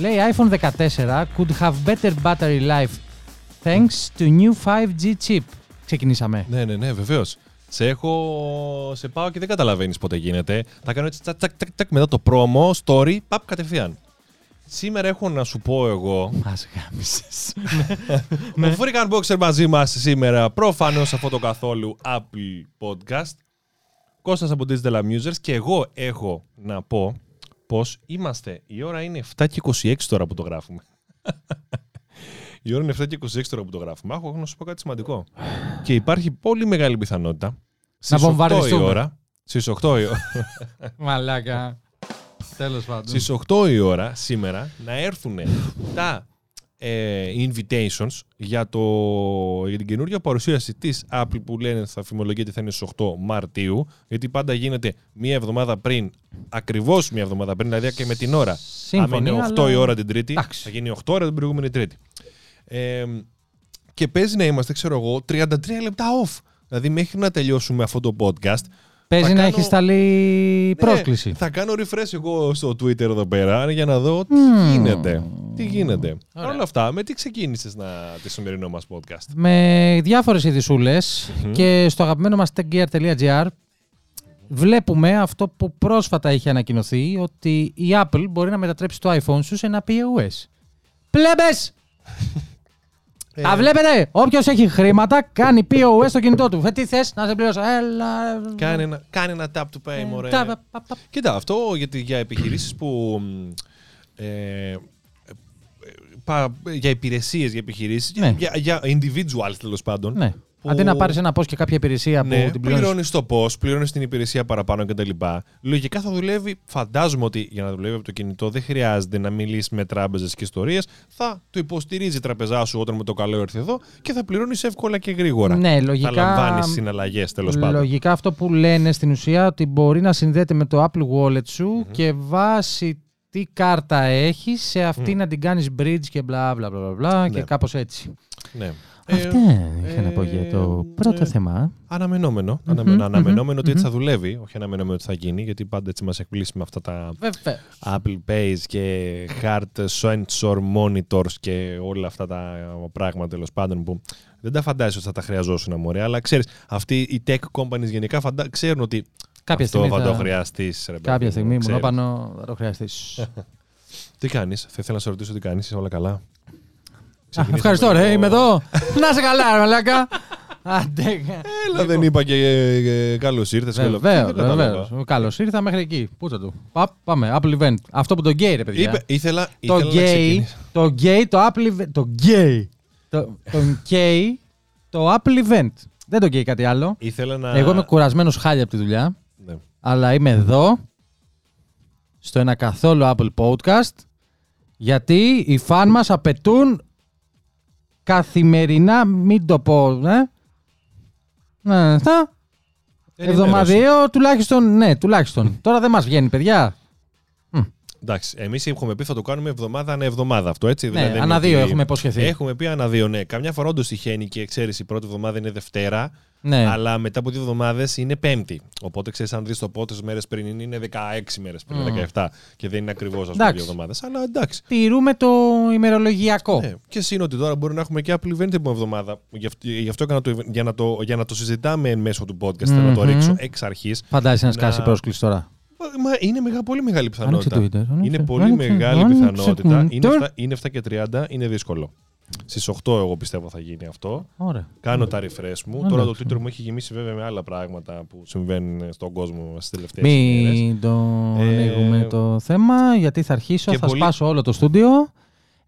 Λέει iPhone 14 could have better battery life thanks to new 5G chip. Ξεκινήσαμε. Ναι, ναι, ναι, βεβαίως. Σε έχω. Σε πάω και δεν καταλαβαίνεις πότε γίνεται. Θα κάνω έτσι τσακ, τσακ, τσακ, τσακ, μετά το promo, story, παπ κατευθείαν. Σήμερα έχω να σου πω εγώ. Μας γάμισες. Ο Freak Unboxer μαζί μας σήμερα, προφανώς αυτό το καθόλου Apple Podcast. Κώστας από Digital Amusers και εγώ έχω να πω πως είμαστε, η ώρα είναι 7 και 26 τώρα που το γράφουμε. η ώρα είναι 7 και 26 τώρα που το γράφουμε. Έχω να σου πω κάτι σημαντικό. και υπάρχει πολύ μεγάλη πιθανότητα στις 8 η βομβαρδιστούμε. ώρα, στις 8 η ώρα, Μαλάκα. Τέλος πάντων. στις 8 η ώρα σήμερα να έρθουν τα ε, invitations για, το, για την καινούργια παρουσίαση της Apple που λένε θα φημολογείται θα είναι στις 8 Μαρτίου γιατί πάντα γίνεται μία εβδομάδα πριν, ακριβώς μία εβδομάδα πριν, δηλαδή και με την ώρα. Σύμφωνοι, Αν είναι 8 αλλά- η ώρα την Τρίτη, Εντάξει. θα γίνει 8 ώρα την προηγούμενη Τρίτη. Ε, και παίζει να είμαστε, ξέρω εγώ, 33 λεπτά off. Δηλαδή μέχρι να τελειώσουμε αυτό το podcast Παίζει θα να κάνω- έχεις σταλεί πρόσκληση. ναι, θα κάνω refresh εγώ στο Twitter εδώ πέρα για να δω τι Μμμ. γίνεται. Τι γίνεται. Ωραία. Όλα αυτά, με τι ξεκίνησες να, τη σημερινό μας podcast; Με διάφορες ειδισούλες και στο αγαπημένο μας techgear.gr βλέπουμε αυτό που πρόσφατα είχε ανακοινωθεί ότι η Apple μπορεί να μετατρέψει το iPhone σου σε ένα POS. Πλέμπες! Ε, Τα βλέπετε! Όποιος έχει χρήματα κάνει POS στο κινητό του. Ε, τι θες, να σε πληρώσω. Έλα. Κάνε ένα, κάνε ένα tap to pay, Ε, μωρέ. τα- πα- πα- πα- Κοίτα, αυτό γιατί για επιχειρήσεις που... μ, Ε, ε, πα- για υπηρεσίες, για επιχειρήσεις, Ναι. για, για individuals τέλος πάντων. Ναι. Που- Αντί να πάρεις ένα πώς και κάποια υπηρεσία Ναι, που την πληρώνεις. πληρώνεις το πώ, πληρώνεις την υπηρεσία παραπάνω κτλ. Λογικά θα δουλεύει, φαντάζομαι ότι για να δουλεύει από το κινητό δεν χρειάζεται να μιλήσεις με τράπεζες και ιστορίες. Θα το υποστηρίζει η τραπεζά σου όταν με το καλό έρθει εδώ και θα πληρώνεις εύκολα και γρήγορα. Ναι, λογικά. Θα λαμβάνεις συναλλαγές τέλος πάντων. Λογικά αυτό που λένε στην ουσία ότι μπορεί να συνδέεται με το Apple Wallet σου και βάσει τι κάρτα έχεις, σε αυτή να την κάνεις bridge και μπλα μπλα μπλα μπλα και Ναι. κάπως έτσι. Ναι. Αυτά Ε, είχα να πω για το ε, πρώτο ε, θέμα. Αναμενόμενο. Μμμ, αναμε- αναμενόμενο μμμ, ότι έτσι μμμ. θα δουλεύει. Όχι αναμενόμενο ότι θα γίνει, γιατί πάντα έτσι μας εκπλήσει με αυτά τα Βέβαια. Apple Pays και Heart Sensor Monitors και όλα αυτά τα πράγματα τέλος πάντων που δεν τα φαντάζεσαι ότι θα τα χρειαζόσουν μωρέ, αλλά ξέρεις, αυτοί οι tech companies γενικά φαντα... ξέρουν ότι Κάποια αυτό στιγμή θα, θα- το χρειαστείς. ρε παιδί Κάποια μου, στιγμή μου ξέρεις. πάνω θα το χρειαστείς. Τι κάνεις, θα ήθελα να σε ρωτήσω τι κάνεις, είσαι όλα καλά; Ευχαριστώ, ρε, είμαι εδώ. Να σε καλά, ρε μαλάκα. Άντε. Έλα, δεν είπα και ε, καλώς ήρθες. Βεβαίως, βεβαίως. Καλώς ήρθα μέχρι εκεί. Πού θα του. Πα- Πάμε, Apple Event. Αυτό που το γκέι, ρε παιδιά. Είπε, ήθελα, το ήθελα να gay, ξεκινήσω. το gay, το Apple Event. Το gay. Το, τον gay, το Apple Event. Δεν το gay κάτι άλλο. Ήθελα να... Εγώ είμαι κουρασμένος χάλια από τη δουλειά, Ναι. αλλά είμαι εδώ, στο ένα καθόλου Apple Podcast, γιατί οι φαν μας απαιτούν καθημερινά, μην το πω, ε, ναι, θα, Ενημέρωση. εβδομαδιαίο τουλάχιστον, ναι, τουλάχιστον. Τώρα δεν μας βγαίνει, παιδιά. Εντάξει, εμείς έχουμε πει θα το κάνουμε εβδομάδα ανά εβδομάδα αυτό, έτσι. Ναι, δηλαδή δεν ανά είναι δύο ότι- έχουμε υποσχεθεί. Έχουμε πει ανά δύο, ναι. Καμιά φορά όντως τυχαίνει και ξέρεις η πρώτη εβδομάδα είναι Δευτέρα, Ναι. αλλά μετά από δύο εβδομάδες είναι Πέμπτη. Οπότε ξέρεις, αν δεις το πόσε μέρες πριν είναι, είναι 16 μέρες πριν, 17 και δεν είναι ακριβώς ας πούμε Εντάξει. δύο εβδομάδες. Αλλά εντάξει. Τηρούμε το ημερολογιακό. Ναι. Και σύν ότι τώρα μπορεί να έχουμε και Apple Event την επόμενη εβδομάδα. Γι' αυτό, γι αυτό έκανα το, event- για, να το, για να το συζητάμε εν μέσω του podcast, θέλω να το Μμμ. ρίξω εξ αρχής. Φαντάζεσαι να Να- σκάσει πρόσκληση τώρα. Μα είναι μεγα, πολύ μεγάλη Άνοιξε πιθανότητα. Twitter. Είναι άνοιξε, πολύ άνοιξε, μεγάλη άνοιξε πιθανότητα. Είναι Twitter. 7, είναι 7 και 30, είναι δύσκολο. Στις 8 εγώ πιστεύω θα γίνει αυτό. Ωραία. Κάνω τα refresh μου. Εντάξει. Τώρα το Twitter μου έχει γεμίσει βέβαια με άλλα πράγματα που συμβαίνουν στον κόσμο στις τελευταίες ημέρες. Μην το Ε, ανοίγουμε το θέμα, γιατί θα αρχίσω, και θα πολύ- σπάσω όλο το στούντιο.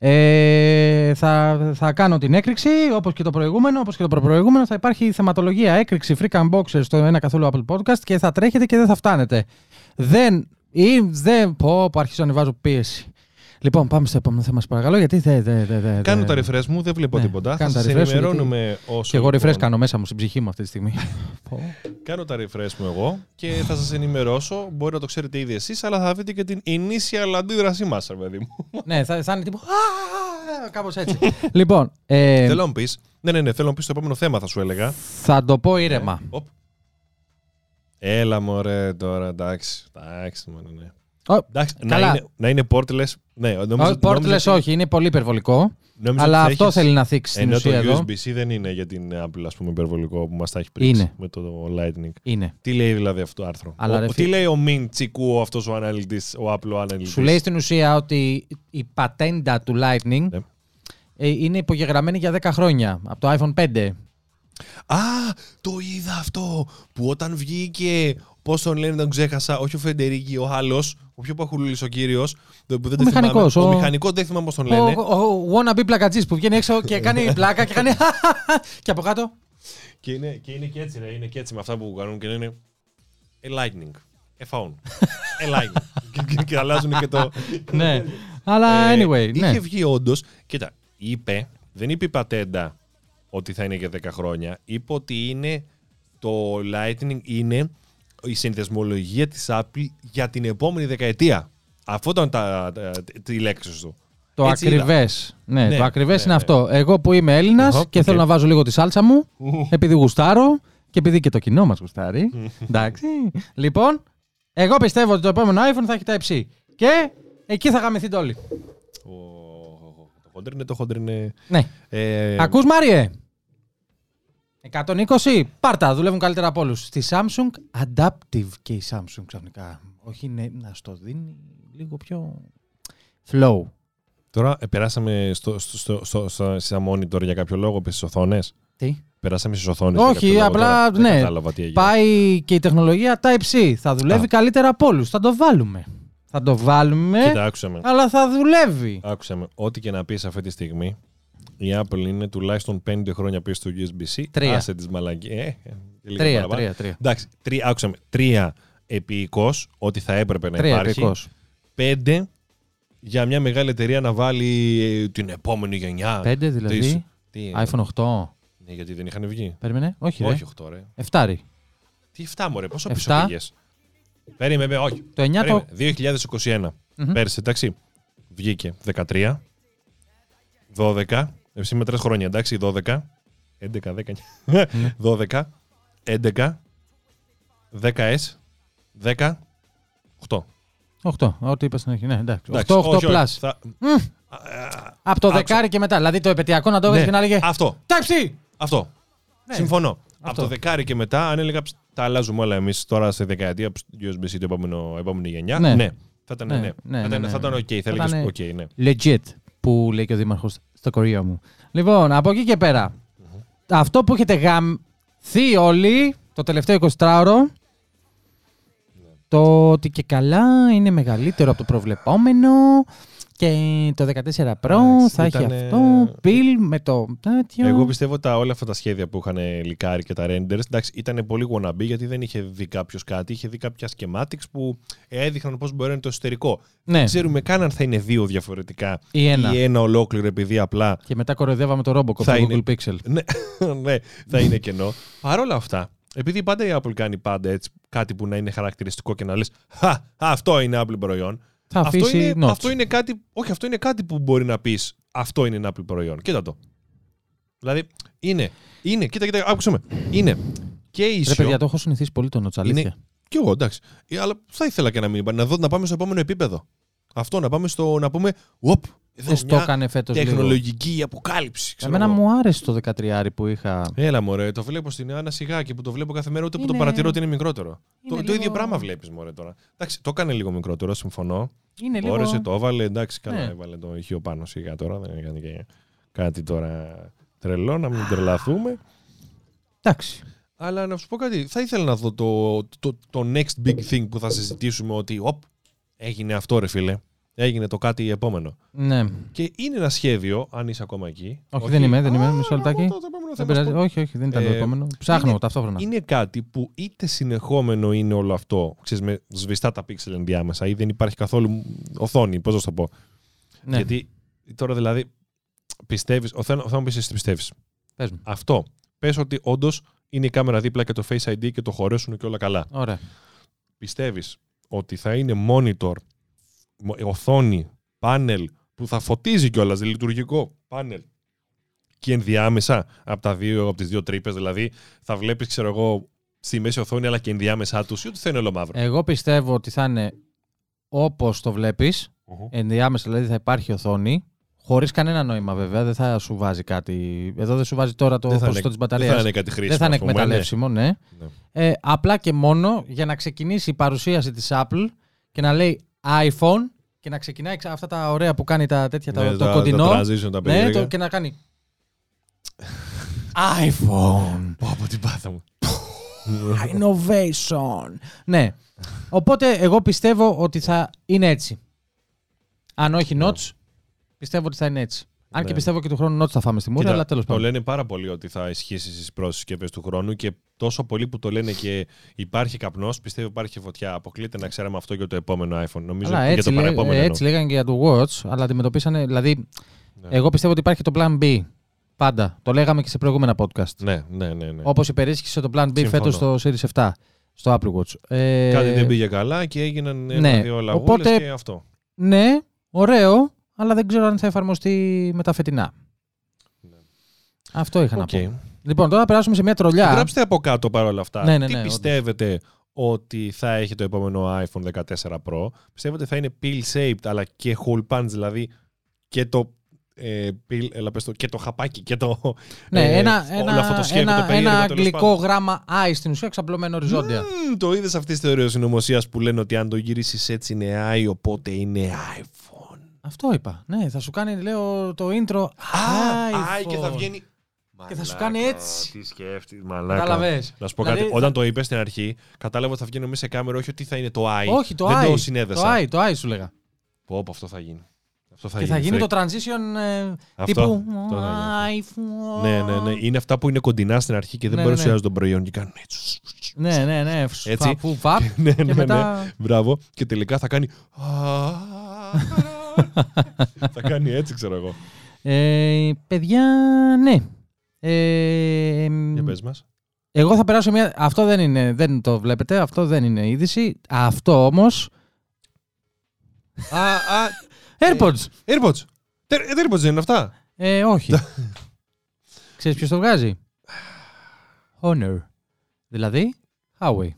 Ε, θα, θα κάνω την έκρηξη, όπως και το προηγούμενο, όπως και το προπροηγούμενο. Θα υπάρχει θεματολογία έκρηξη Freak Unboxer στο ένα καθόλου Apple Podcast και θα τρέχετε και δεν θα φτάνετε. Δεν, ή δεν, πω, πω αρχίζω να ανεβάζω πίεση. Λοιπόν, πάμε στο επόμενο θέμα, σας παρακαλώ, γιατί δεν... Δε, δε, δε, Κάνω δε- τα refresh μου, δεν βλέπω Ναι, τίποτα. Θα κάνω τα σας refresh σου, ενημερώνουμε όσο. Και εγώ refresh λοιπόν, κάνω μέσα μου, στην ψυχή μου αυτή τη στιγμή. Πω. Κάνω τα refresh μου εγώ και θα σας ενημερώσω. Μπορεί να το ξέρετε ήδη εσείς, αλλά θα δείτε και την initial αντίδρασή μας, ρε παιδί μου. ναι, θα, θα είναι τύπου... Κάπως έτσι. λοιπόν, ε, Θέλω να μου πει. Ναι, ναι, ναι, θέλω να μου πεις το επόμενο θέμα, θα σου έλεγα. θα το πω ήρεμα. Οπ. Έλα μωρέ τώρα, εντάξει. Εντάξει, μόνο, ναι. Ω, Εντάξει, να Καλά. είναι, να είναι portless. Ναι, νόμιζα, όχι, Portless νόμιζα ότι- όχι, είναι πολύ υπερβολικό. νόμιζα Αλλά ότι θα αυτό έχεις- θέλει να θίξεις στην Ενώ το ουσία εδώ. USB-C δεν είναι για την Apple, ας πούμε, υπερβολικό που μας τα έχει πρίξει Είναι. με το Lightning. Είναι. Τι λέει δηλαδή αυτό το άρθρο; Αλλά, ο, ρε, τι φίλε- λέει ο Μην Τσικού, αυτός ο αναλυτής, ο Apple αναλυτής; Σου λέει στην ουσία ότι η πατέντα του Lightning Ναι. ε, είναι υπογεγραμμένη για 10 χρόνια από το iPhone 5. Α, το είδα αυτό που όταν βγήκε. Πώ τον λένε, τον ξέχασα. Όχι ο Φεντερίκη, ο άλλο, ο πιο παχουλούλη ο κύριος. Ο μηχανικός, Ο, ο- μηχανικό δεν θυμάμαι πώ τον Ο, λένε. ο, ο wannabe πλακατζής που βγαίνει έξω και κάνει πλάκα και κάνει και από κάτω. Και, είναι, και είναι και έτσι, ρε. Είναι και έτσι με αυτά που κάνουν και είναι. A lightning. A phone. A lightning. και, και, και αλλάζουν και το. ναι. Αλλά Ε, anyway, ναι. Είχε βγει όντως. Κοίτα, είπε, δεν είπε η πατέντα ότι θα είναι για 10 χρόνια. Είπε ότι είναι το Lightning είναι η συνδεσμολογία της Apple για την επόμενη δεκαετία. Αυτό ήταν τα, τα, τη λέξη του. Το Έτσι ακριβές. Ναι, Ναι, το ακριβές ναι, είναι ναι. αυτό. Εγώ που είμαι Έλληνας Οχο, και οκ. θέλω να βάζω λίγο τη σάλτσα μου, επειδή γουστάρω και επειδή και το κοινό μας γουστάρει. Εντάξει. Λοιπόν, εγώ πιστεύω ότι το επόμενο iPhone θα έχει τα υψί. Και εκεί θα γαμηθείτε όλοι. Ο- Το χοντρ είναι το χοντρ είναι... Ναι. Ε, Ακούς Μάριε; 120, πάρτα, δουλεύουν καλύτερα από όλους. Στη Samsung, adaptive και η Samsung ξαφνικά. Όχι, ναι, να στο δίνει λίγο πιο flow. Τώρα ε, περάσαμε στο, στο, στο, στο, στο, στα monitor για κάποιο λόγο, στις οθόνες. Τι; Περάσαμε στις οθόνες Όχι, για κάποιο λόγο απλά, τώρα. Δεν ναι. κατάλαβα τι έγινε. Πάει και η τεχνολογία Type-C. Θα δουλεύει Α. καλύτερα από όλους. Θα το βάλουμε. Θα το βάλουμε, Κοίτα, άκουσα με. αλλά θα δουλεύει. Άκουσα με. Ό,τι και να πεις αυτή τη στιγμή, η Apple είναι τουλάχιστον 5 χρόνια πίσω στο USB-C. Τρία. Άσε τις μαλακίες. Ε, ε, λίγο Τρία, παραπάνω. τρία, τρία. Εντάξει, τρία, άκουσα με. Τρία επίοικος, ότι θα έπρεπε να Τρία υπάρχει. επικός. Πέντε για μια μεγάλη εταιρεία να βάλει ε, την επόμενη γενιά. Πέντε δηλαδή; Τις- Τι, ε, iPhone 8. Ναι, γιατί δεν είχαν βγει. Περίμενε. Όχι, ρε. Όχι 8, ρε. Εφτάρι. Τι 7, μωρέ, πόσο Εφτά. πίσω πήγες; Περίμενε, όχι. Το 9 το. Περίμενε. 2021. Μμμ. Πέρσι, εντάξει. Βγήκε 13, 12, εσύ με τρεις χρόνια, εντάξει, 12, 11, 10, 12, 11, 10S, 10, 8. 8. Ό,τι είπα στην αρχή. Ναι, εντάξει. 8, Εντάξει, 8 όχι, όχι, plus. θα- Μμ. Α, Από το άκουσα. δεκάρι και μετά. Δηλαδή το επαιτειακό να το έβγαλε ναι, και να έλεγε. Αυτό, Type-C! αυτό. Ναι. Συμφωνώ. Αυτό. Από το δεκάρι και μετά, αν έλεγα «Ψ, τα αλλάζουμε όλα εμείς τώρα σε δεκαετία ψ, USB-C το επόμενο, επόμενη γενιά. Ναι. Ναι. Θα ήταν Ναι, ναι. ναι, θα, ήταν, ναι, θα ήταν ναι. OK. Θα Θα έλεγες ήταν- OK, ναι. Legit, που λέει και ο Δήμαρχος στο κορείο μου. Λοιπόν, από εκεί και πέρα. Αυτό που έχετε γαμθεί όλοι το τελευταίο 24ωρο. Το ότι και καλά είναι μεγαλύτερο από το προβλεπόμενο και το 14 Pro Εντάξει, θα έχει ήτανε- αυτό, πιλ με το τέτοιο. Εγώ πιστεύω τα όλα αυτά τα σχέδια που είχαν λικάρει και τα renders εντάξει, ήταν πολύ wannabe γιατί δεν είχε δει κάποιος κάτι. Είχε δει κάποια schematics που έδειχναν πώς μπορεί να είναι το εσωτερικό. ναι, Δεν ξέρουμε καν αν θα είναι δύο διαφορετικά ή ένα. ή ένα ολόκληρο επειδή απλά Και μετά κοροϊδεύαμε το Robocop Θα στο είναι- Google Pixel. ναι, ναι, θα είναι κενό. Παρ' όλα αυτά, επειδή πάντα η Apple κάνει πάντα έτσι κάτι που να είναι χαρακτηριστικό και να λες «Χα, αυτό είναι Apple προϊόν». Θα Αυτό αφήσει είναι, notes. αυτό είναι κάτι, όχι, αυτό είναι κάτι που μπορεί να πεις αυτό είναι ένα Apple προϊόν. Κοίτα το. Δηλαδή, είναι, είναι, κοίτα, κοίτα, άκουσα με. Είναι και Ρε ίσιο. παιδιά, το έχω συνηθίσει πολύ το notes, αλήθεια. Είναι- Κι εγώ, εντάξει. Ε, Αλλά θα ήθελα και να μην υπάρχει. Να, δω, να πάμε στο επόμενο επίπεδο. Αυτό, να πάμε στο, να πούμε, «Οπ, εδώ Δεν το μια έκανε φέτος λίγο. τεχνολογική αποκάλυψη. ξέρω Εμένα εγώ». μου άρεσε το 13 που είχα. Έλα μωρέ, το βλέπω στην Άννα σιγά και που το βλέπω κάθε μέρα ούτε που το Είναι- παρατηρώ ότι είναι μικρότερο. Είναι το, το λίγο- ίδιο πράγμα βλέπεις μωρέ τώρα. Εντάξει, το έκανε λίγο μικρότερο, συμφωνώ. Είναι λίγο. Όρεσε, το έβαλε, εντάξει, καλά Ναι. έβαλε το ηχείο πάνω σιγά τώρα. Δεν έκανε και κάτι τώρα τρελό, να μην τρελαθούμε. Εντάξει. Αλλά να σου πω κάτι, θα ήθελα να δω το, το, το next big thing που θα συζητήσουμε ότι οπ, έγινε αυτό ρε φίλε. Έγινε το κάτι επόμενο. Ναι. Και είναι ένα σχέδιο, αν είσαι ακόμα εκεί. Όχι, δεν είμαι, δεν είμαι. Α, Μισό να λεπτάκι. πω το επόμενο Δεν θέμα, πειράζει. σου πω. Όχι, όχι, δεν ήταν το Ε, επόμενο. Ψάχνω είναι- ταυτόχρονα. Είναι κάτι που είτε συνεχόμενο είναι όλο αυτό, ξέρεις, με σβηστά τα πίξελ ενδιάμεσα ή δεν υπάρχει καθόλου οθόνη, πώς να σου το πω. Ναι, Γιατί τώρα δηλαδή πιστεύεις, ο θα, θα μου πεις εσύ τι πιστεύεις; πες μου. Αυτό, πες ότι όντως είναι η κάμερα δίπλα και το Face ID και το χωρέσουν και όλα καλά. Ωραία. Πιστεύεις; Ότι θα είναι monitor, μο- οθόνη, πάνελ που θα φωτίζει κιόλας, λειτουργικό πάνελ και ενδιάμεσα από, τα δύο, από τις δύο τρύπες, δηλαδή θα βλέπεις, ξέρω εγώ, στη μέση οθόνη αλλά και ενδιάμεσά τους ή ότι θα είναι όλο μαύρο. Εγώ πιστεύω ότι θα είναι όπως το βλέπεις, ενδιάμεσα δηλαδή θα υπάρχει οθόνη. Χωρίς κανένα νόημα βέβαια, δεν θα σου βάζει κάτι. Εδώ δεν σου βάζει τώρα το Δεν θα ποσοστό είναι- της μπαταρίας. Δεν θα είναι κάτι χρήσιμο. Δεν θα είναι ας πούμε, ναι. εκμεταλλεύσιμο, ναι. Ναι. Ε, απλά και μόνο για να ξεκινήσει η παρουσίαση της Apple και να λέει iPhone και να ξεκινάει ξα- αυτά τα ωραία που κάνει τα τέτοια, Ναι, τα, το τα- κοντινό. Τα transition, τα ναι, περίεργα. το, και να κάνει iPhone, Πω, από την πάθα μου. innovation. ναι. Οπότε εγώ πιστεύω ότι θα είναι έτσι. Αν όχι Ναι. notch, πιστεύω ότι θα είναι έτσι. Αν και Ναι. πιστεύω και του χρόνου notch θα φάμε στη μούρη, Κοίτα, αλλά τέλος Το πάντων. λένε πάρα πολύ ότι θα ισχύσεις στις πρώτε συσκευέ του χρόνου και τόσο πολύ που το λένε και υπάρχει καπνός, πιστεύω υπάρχει και φωτιά. Αποκλείται να ξέραμε αυτό για το επόμενο iPhone. Νομίζω Αλλά και για έτσι, το λέ- παρεπόμενο. έτσι λέγανε και για το Watch, αλλά αντιμετωπίσανε. Δηλαδή, Ναι. εγώ πιστεύω ότι υπάρχει το Plan B. Πάντα. Το λέγαμε και σε προηγούμενα podcast. Ναι, ναι, ναι. ναι. Όπως υπερίσχυσε το Plan B Συμφωνώ. φέτος στο Series 7, στο Apple Watch. Ε, Κάτι δεν πήγε καλά και έγιναν ναι. ένα-δύο λαγούλες Οπότε- και αυτό. Ναι, ωραίο, αλλά δεν ξέρω αν θα εφαρμοστεί με τα φετινά. Ναι. Αυτό είχα Οκ. να πω. Λοιπόν, τώρα περάσουμε σε μια τρολιά. Γράψτε από κάτω παρόλα αυτά. Ναι, ναι, Τι ναι, πιστεύετε ότι θα έχει το επόμενο iPhone 14 Pro; Πιστεύετε θα είναι pill shaped αλλά και hole punch, δηλαδή και το, ε, pill, έλα, πες το, και το χαπάκι και το. ναι, ε, ένα, όλο ένα, αυτό το σκεύο, ένα, το περίεργο, ένα τέλος αγγλικό πάντων. γράμμα I στην ουσία εξαπλωμένο οριζόντια. Μμμ, το είδες αυτής της θεωρίας συνωμοσίας που λένε ότι αν το γυρίσεις έτσι είναι i, οπότε είναι iPhone. Αυτό είπα. Ναι, θα σου κάνει, λέω, το intro. Α, iPhone. i και θα βγαίνει. Και θα σου Μαλάκα, κάνει έτσι. Τι σκέφτης, μαλάκα. Κατάλαβες. Να σου πω Δηλαδή, κάτι. θα- Όταν το είπες στην αρχή, κατάλαβα ότι θα βγαίνει μέσα σε κάμερα, όχι ότι θα είναι το i. Όχι, το Δεν I. το Το συνέδεσα. I, το I σου λέγα. Πω, πω, αυτό θα γίνει. Αυτό θα και θα γίνει Φρέκ. το transition ε, Αυτό, τύπου αυτό θα iPhone. Ναι, ναι, ναι. Είναι αυτά που είναι κοντινά στην αρχή και δεν Ναι, ναι, παρουσιάζουν τον προϊόν και κάνουν έτσι. Ναι, ναι, ναι. Έτσι. Φαπού, φαπ. Ναι, Και ναι, μετά. ναι. Μπράβο. Και τελικά θα κάνει. Θα κάνει έτσι, ξέρω εγώ. Ε, παιδιά, ναι. Ε, Για πες μας. εγώ θα περάσω μια. Αυτό δεν είναι, δεν το βλέπετε. Αυτό δεν είναι είδηση. Αυτό όμω. Α, α, AirPods. AirPods. Τε- ε, AirPods δεν είναι αυτά; Ε, όχι. Ξέρεις ποιος το βγάζει; Honor. Δηλαδή, Huawei.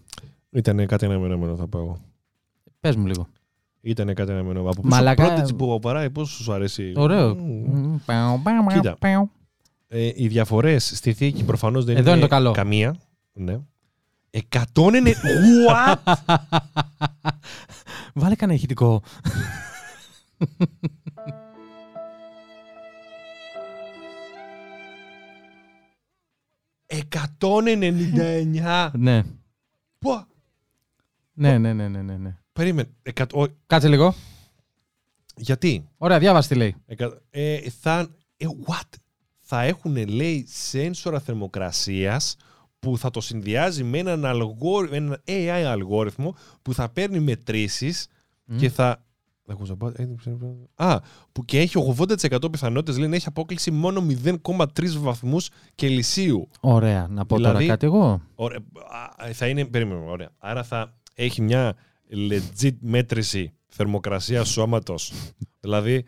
Ήταν κάτι αναμενόμενο, θα πω εγώ. Πες μου λίγο. Ήταν κάτι αναμενόμενο. Από πόσο Μαλάκα- πρώτη που παράει, πόσο σου αρέσει; Ωραίο. Μμμ. Παου, παου, Κοίτα. παου. Ε, οι διαφορές στη θήκη προφανώς δεν Εδώ είναι το καλό. καμία. Ναι. 190. What? Βάλε κανένα ηχητικό. «199». ναι. Πω. ναι, ναι, ναι, ναι, ναι, ναι. Περίμενε. Εκατο- ο- Κάτσε λίγο. Γιατί; Ωραία, διάβασε τι λέει. Εκα- ε, θα, ε, what? Θα έχουν, λέει, σένσορα θερμοκρασίας που θα το συνδυάζει με έναν, αλγόρι- ένα AI αλγόριθμο που θα παίρνει μετρήσεις Μμ. και θα... δεν ακούς να πω, ε, Α, που και έχει 80% πιθανότητες, λέει, να έχει απόκληση μόνο 0,3 βαθμούς Κελσίου. Ωραία. Να πω Δηλαδή- τώρα κάτι εγώ. Ωραία, α, θα είναι, περίμενε, ωραία. Άρα θα έχει μια legit μέτρηση θερμοκρασίας σώματος. δηλαδή...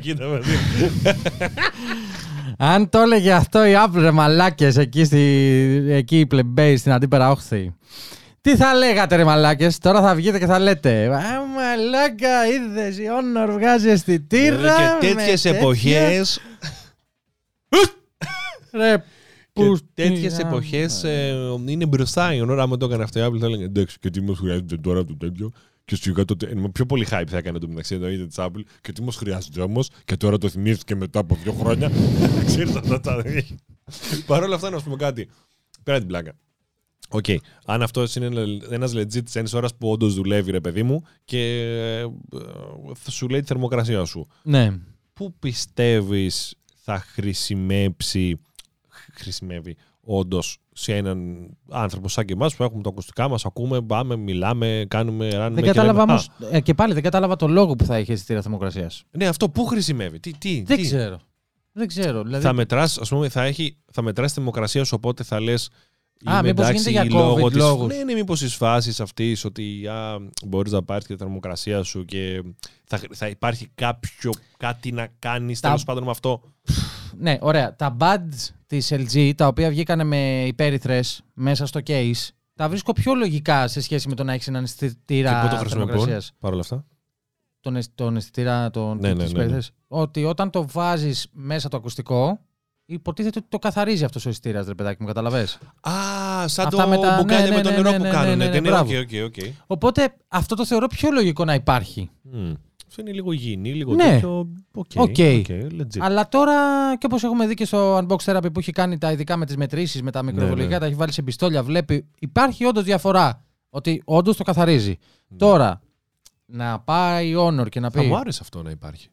Κοίτα με δει. Αν το έλεγε αυτό η Apple ρε μαλάκες εκεί, στη, εκεί οι πλεμπέοι στην αντίπερα όχθη. Τι θα λέγατε ρε μαλάκες, τώρα θα βγείτε και θα λέτε Α, μαλάκα, είδες, η Honor βγάζει αισθητήρα και με τέτοιες τέτοια- εποχές... Ρε, Και που τέτοιες τι- εποχές ε, είναι μπροστά η ώρα. Άμα το έκανε αυτό η Apple θα έλεγε εντάξει και τι μας χρειάζεται τώρα το τέτοιο. Και σιγά τότε. ε, Πιο πολύ hype θα έκανε το μεταξύ εννοείται της Apple. Και τι μας χρειάζεται όμως. Και τώρα το θυμήθηκε μετά από δύο χρόνια. Ξέρεις αυτά τα. Παρ' όλα αυτά, να σου πούμε κάτι. Πέρα την πλάκα. Οκ. Αν αυτό είναι ένας legit sensor που όντως δουλεύει, ρε παιδί μου, και ε, θα σου λέει τη θερμοκρασία σου. Ναι, Πού πιστεύεις θα χρησιμεύσει, χρησιμεύει όντως σε έναν άνθρωπο σαν και εμάς που έχουμε τα ακουστικά μας, ακούμε, πάμε, μιλάμε, κάνουμε, ράνουμε. δεν και κατάλαβα λέμε, όμως, ε, και πάλι δεν κατάλαβα το λόγο που θα έχει αισθητήρα θερμοκρασίας. «Α, Ναι, αυτό πού χρησιμεύει, τι, τι, Δεν τι. ξέρω. Δεν ξέρω. Δηλαδή, Θα μετράς, ας πούμε, θα, έχει, θα μετράς τη θερμοκρασία σου, οπότε θα λες Α, είμαι μήπως εντάξει γίνεται για λόγω COVID της- λόγους. Ναι, ναι, μήπως της φάσης αυτής ότι α, μπορείς να πάρεις και τη θερμοκρασία σου και θα, θα υπάρχει κάποιο κάτι να κάνεις Τα- τέλος πάντων με αυτό. Ναι, ωραία. Τα buds της LG, τα οποία βγήκανε με υπέρυθρες μέσα στο case, τα βρίσκω πιο λογικά σε σχέση με το να έχεις έναν Και αισθητήρα πού το χρησιμοποιούν θερμοκρασίας. παρ' όλα αυτά; Τον, αισθ- τον αισθητήρα των Ναι, ναι, της ναι, ναι. περίθαλψης. Ότι όταν το βάζεις μέσα το ακουστικό, υποτίθεται ότι το καθαρίζεις αυτός ο αισθητήρας, ρε παιδάκι μου, καταλαβες; Α, σαν Αυτά το με τα- μπουκάλια ναι, με ναι, το ναι, νερό ναι, που ναι, κάνουν. ναι, ναι, Ναι, ναι, μπράβο. OK, OK, OK. Οπότε αυτό το θεωρώ πιο λογικό να υπάρχει. Μμ. Αυτό είναι λίγο υγιεινή, λίγο Ναι. τέτοιο. OK, OK. OK, legit. Αλλά τώρα και όπως έχουμε δει και στο Unbox Therapy που έχει κάνει τα ειδικά με τις μετρήσεις, με τα μικροβολικά, ναι. τα έχει βάλει σε πιστόλια, βλέπει. Υπάρχει όντως διαφορά. Ότι όντως το καθαρίζει. Ναι. Τώρα, να πάει η Honor και να Θα πει. μου άρεσε αυτό να υπάρχει.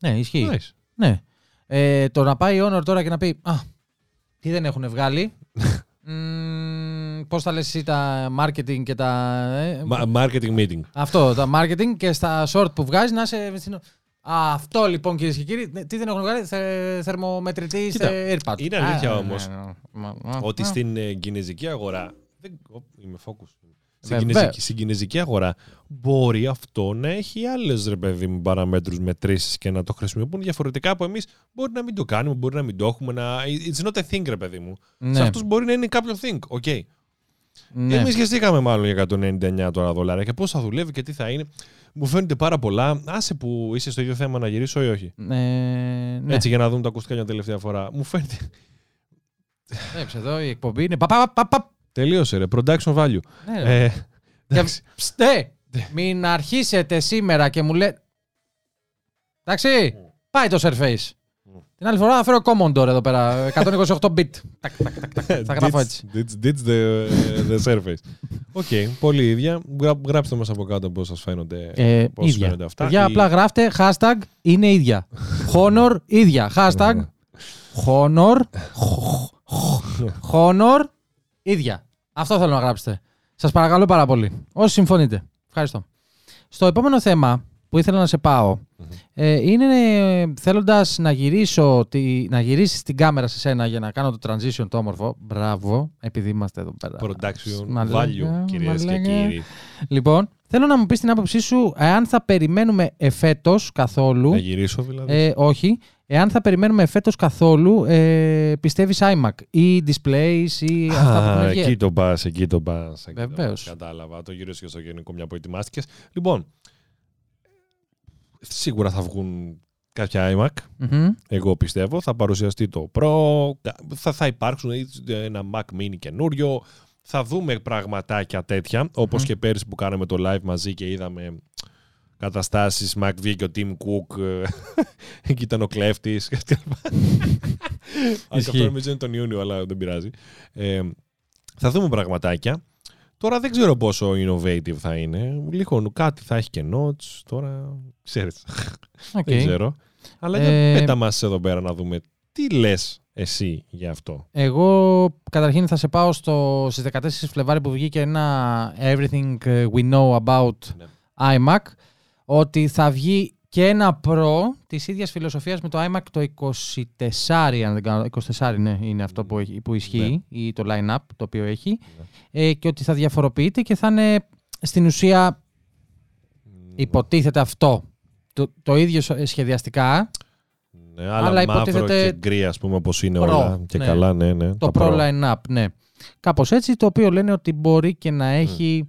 Ναι, ισχύει. Nice. Ναι. Ε, το να πάει η Honor τώρα και να πει. Α, τι δεν έχουν βγάλει. Πώς θα λες εσύ τα marketing και τα. ε, Ma- Marketing meeting. Αυτό, τα marketing και στα short που βγάζεις να είσαι. στην- Α, αυτό λοιπόν κυρίες και κύριοι. Ναι, Τι δεν έχουν βγάλει, θε, θερμομετρητή Κοίτα, σε AirPods. είναι αλήθεια Α, όμως ναι, ναι, μα- μα- Ότι α. στην ε, κινέζικη αγορά. Δεν... Ω, είμαι focus. Στην Βεβαίως. κινέζικη, στην κινέζικη αγορά μπορεί αυτό να έχει άλλες ρε παιδί μου παραμέτρους μετρήσεις και να το χρησιμοποιούν διαφορετικά από εμείς. Μπορεί να μην το κάνουμε, μπορεί να μην το έχουμε. Να... It's not a thing, ρε παιδί μου. Ναι, Σε αυτούς μπορεί να είναι κάποιο thing. OK. Ναι. Εμείς σχεστήκαμε μάλλον για 199 τώρα δολάρια και πώς θα δουλεύει και τι θα είναι. Μου φαίνεται πάρα πολλά. Άσε που είσαι στο ίδιο θέμα να γυρίσω ή όχι; Ε, ναι. Έτσι για να δούμε τα ακουστικά για τελευταία φορά. Μου φαίνεται. Βλέπει εδώ η εκπομπή είναι. πα, πα, πα, πα, Τελείωσε ρε. Production value. Ναι, ρε. Ε, εντάξει. Ψτε, μην αρχίσετε σήμερα και μου λέτε. Εντάξει, πάει το Surface. Την άλλη φορά θα φέρω Commodore εδώ πέρα, 128 bit. Τακ, τακ, τακ, τακ. Θα γράφω Ditch- έτσι. Ditch, ditch the, the surface. OK, πολύ ίδια. Γρα- Γράψτε μας από κάτω πώς σας φαίνονται, Ε, πώς σας ίδια. φαίνονται αυτά. Παιδιά, Ή- απλά γράφτε hashtag είναι ίδια. Honor ίδια. Hashtag Honor. Honor ίδια. Αυτό θέλω να γράψετε. Σας παρακαλώ πάρα πολύ. Όσοι συμφωνείτε. Ευχαριστώ. Στο επόμενο θέμα που ήθελα να σε πάω ε, είναι ε, θέλοντας να γυρίσω τη, να γυρίσεις την κάμερα σε σένα για να κάνω το transition το όμορφο. Μπράβο, επειδή είμαστε εδώ πέρα. Production Μαλάκα, value, κυρίες και μαλάκα. κύριοι. Λοιπόν, θέλω να μου πεις την άποψή σου εάν θα περιμένουμε εφέτος καθόλου. Να γυρίσω δηλαδή. Ε, όχι. Εάν θα περιμένουμε εφέτος καθόλου, ε, πιστεύεις iMac ή displays ή αυτά που Α, έχουν βγει; εκεί το πας, εκεί το πας. εκεί το Βεβαίως. πας. Κατάλαβα. Το γύρισες και στο γενικό μια που ετοιμάστηκες. Λοιπόν, σίγουρα θα βγουν κάποια iMac. Μμμ. Εγώ πιστεύω. Θα παρουσιαστεί το Pro. Θα, θα υπάρξουν ένα Mac Mini καινούριο. Θα δούμε πραγματάκια τέτοια. Όπως και πέρυσι που κάναμε το live μαζί και είδαμε καταστάσεις Mac βγήκε ο Tim Cook. ε, Εκεί ήταν ο κλέφτης. Αν και αυτό νομίζω είναι τον Ιούνιο, αλλά δεν πειράζει. Ε, θα δούμε πραγματάκια. Τώρα δεν ξέρω πόσο innovative θα είναι. Λίγο κάτι θα έχει και notes. Τώρα ξέρεις. Οκ. Δεν ξέρω. Αλλά Ε, για πέτα μας εδώ πέρα να δούμε τι λες εσύ για αυτό. Εγώ καταρχήν θα σε πάω στο, στις 14 Φλεβάρι που βγήκε ένα Everything We Know About Ναι. iMac ότι θα βγει και ένα Pro της ίδιας φιλοσοφίας με το iMac το 24, αν δεν κάνω, 24 ναι, είναι αυτό που, έχει- που ισχύει ή το line-up το οποίο έχει ε, και ότι θα διαφοροποιείται και θα είναι στην ουσία υποτίθεται αυτό. Το, το ίδιο σο- σχεδιαστικά, Ναι, αλλά, αλλά μαύρο υποτίθεται και γκρι ας πούμε όπως είναι Pro, όλα. Και ναι. καλά, ναι, ναι. το τα Pro Line-Up, ναι. Κάπως έτσι, το οποίο λένε ότι μπορεί και να έχει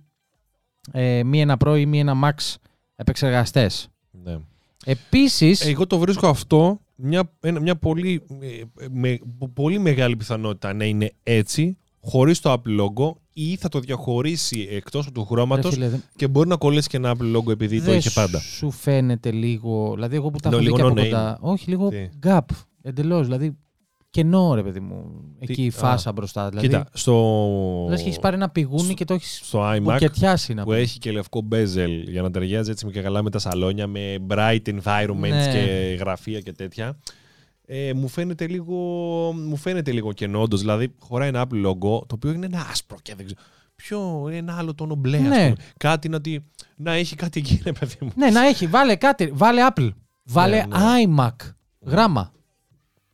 ε, μη ένα Pro ή μη ένα Max επεξεργαστές. Ναι. Επίσης, Εγώ το βρίσκω αυτό μια, ένα- μια πολύ, ε, με, πολύ μεγάλη πιθανότητα να είναι έτσι, χωρίς το Apple logo ή θα το διαχωρίσει εκτός του ρε χρώματος φίλε, δεν- και μπορεί να κολλήσει και ένα Apple logo επειδή το δεν είχε πάντα. σου φαίνεται λίγο, δηλαδή εγώ που τα Ναι, έχω δει λίγο και από no κοντά, όχι λίγο Τι; gap, εντελώς, δηλαδή κενό ρε παιδί μου, εκεί η α, φάσα μπροστά, δηλαδή Κοίτα, στο, λες και έχεις πάρει ένα πηγούνι και το έχεις στο iMac μπουκετιάσει να που πούμε. έχει και λευκό bezel για να ταιριάζει έτσι με και καλά με τα σαλόνια, με bright environments Ναι. και γραφεία και τέτοια. Ε, μου, φαίνεται λίγο, μου φαίνεται λίγο κενό, όντως. δηλαδή χωράει ένα Apple logo, το οποίο είναι ένα άσπρο και δεν ξέρω. Ποιο είναι ένα άλλο τόνο μπλε, ας Ναι. πούμε. Κάτι να, τη, να έχει κάτι εκεί, ρε παιδί μου. Ναι, να έχει, βάλε κάτι, βάλε Apple, βάλε Ναι, iMac, γράμμα.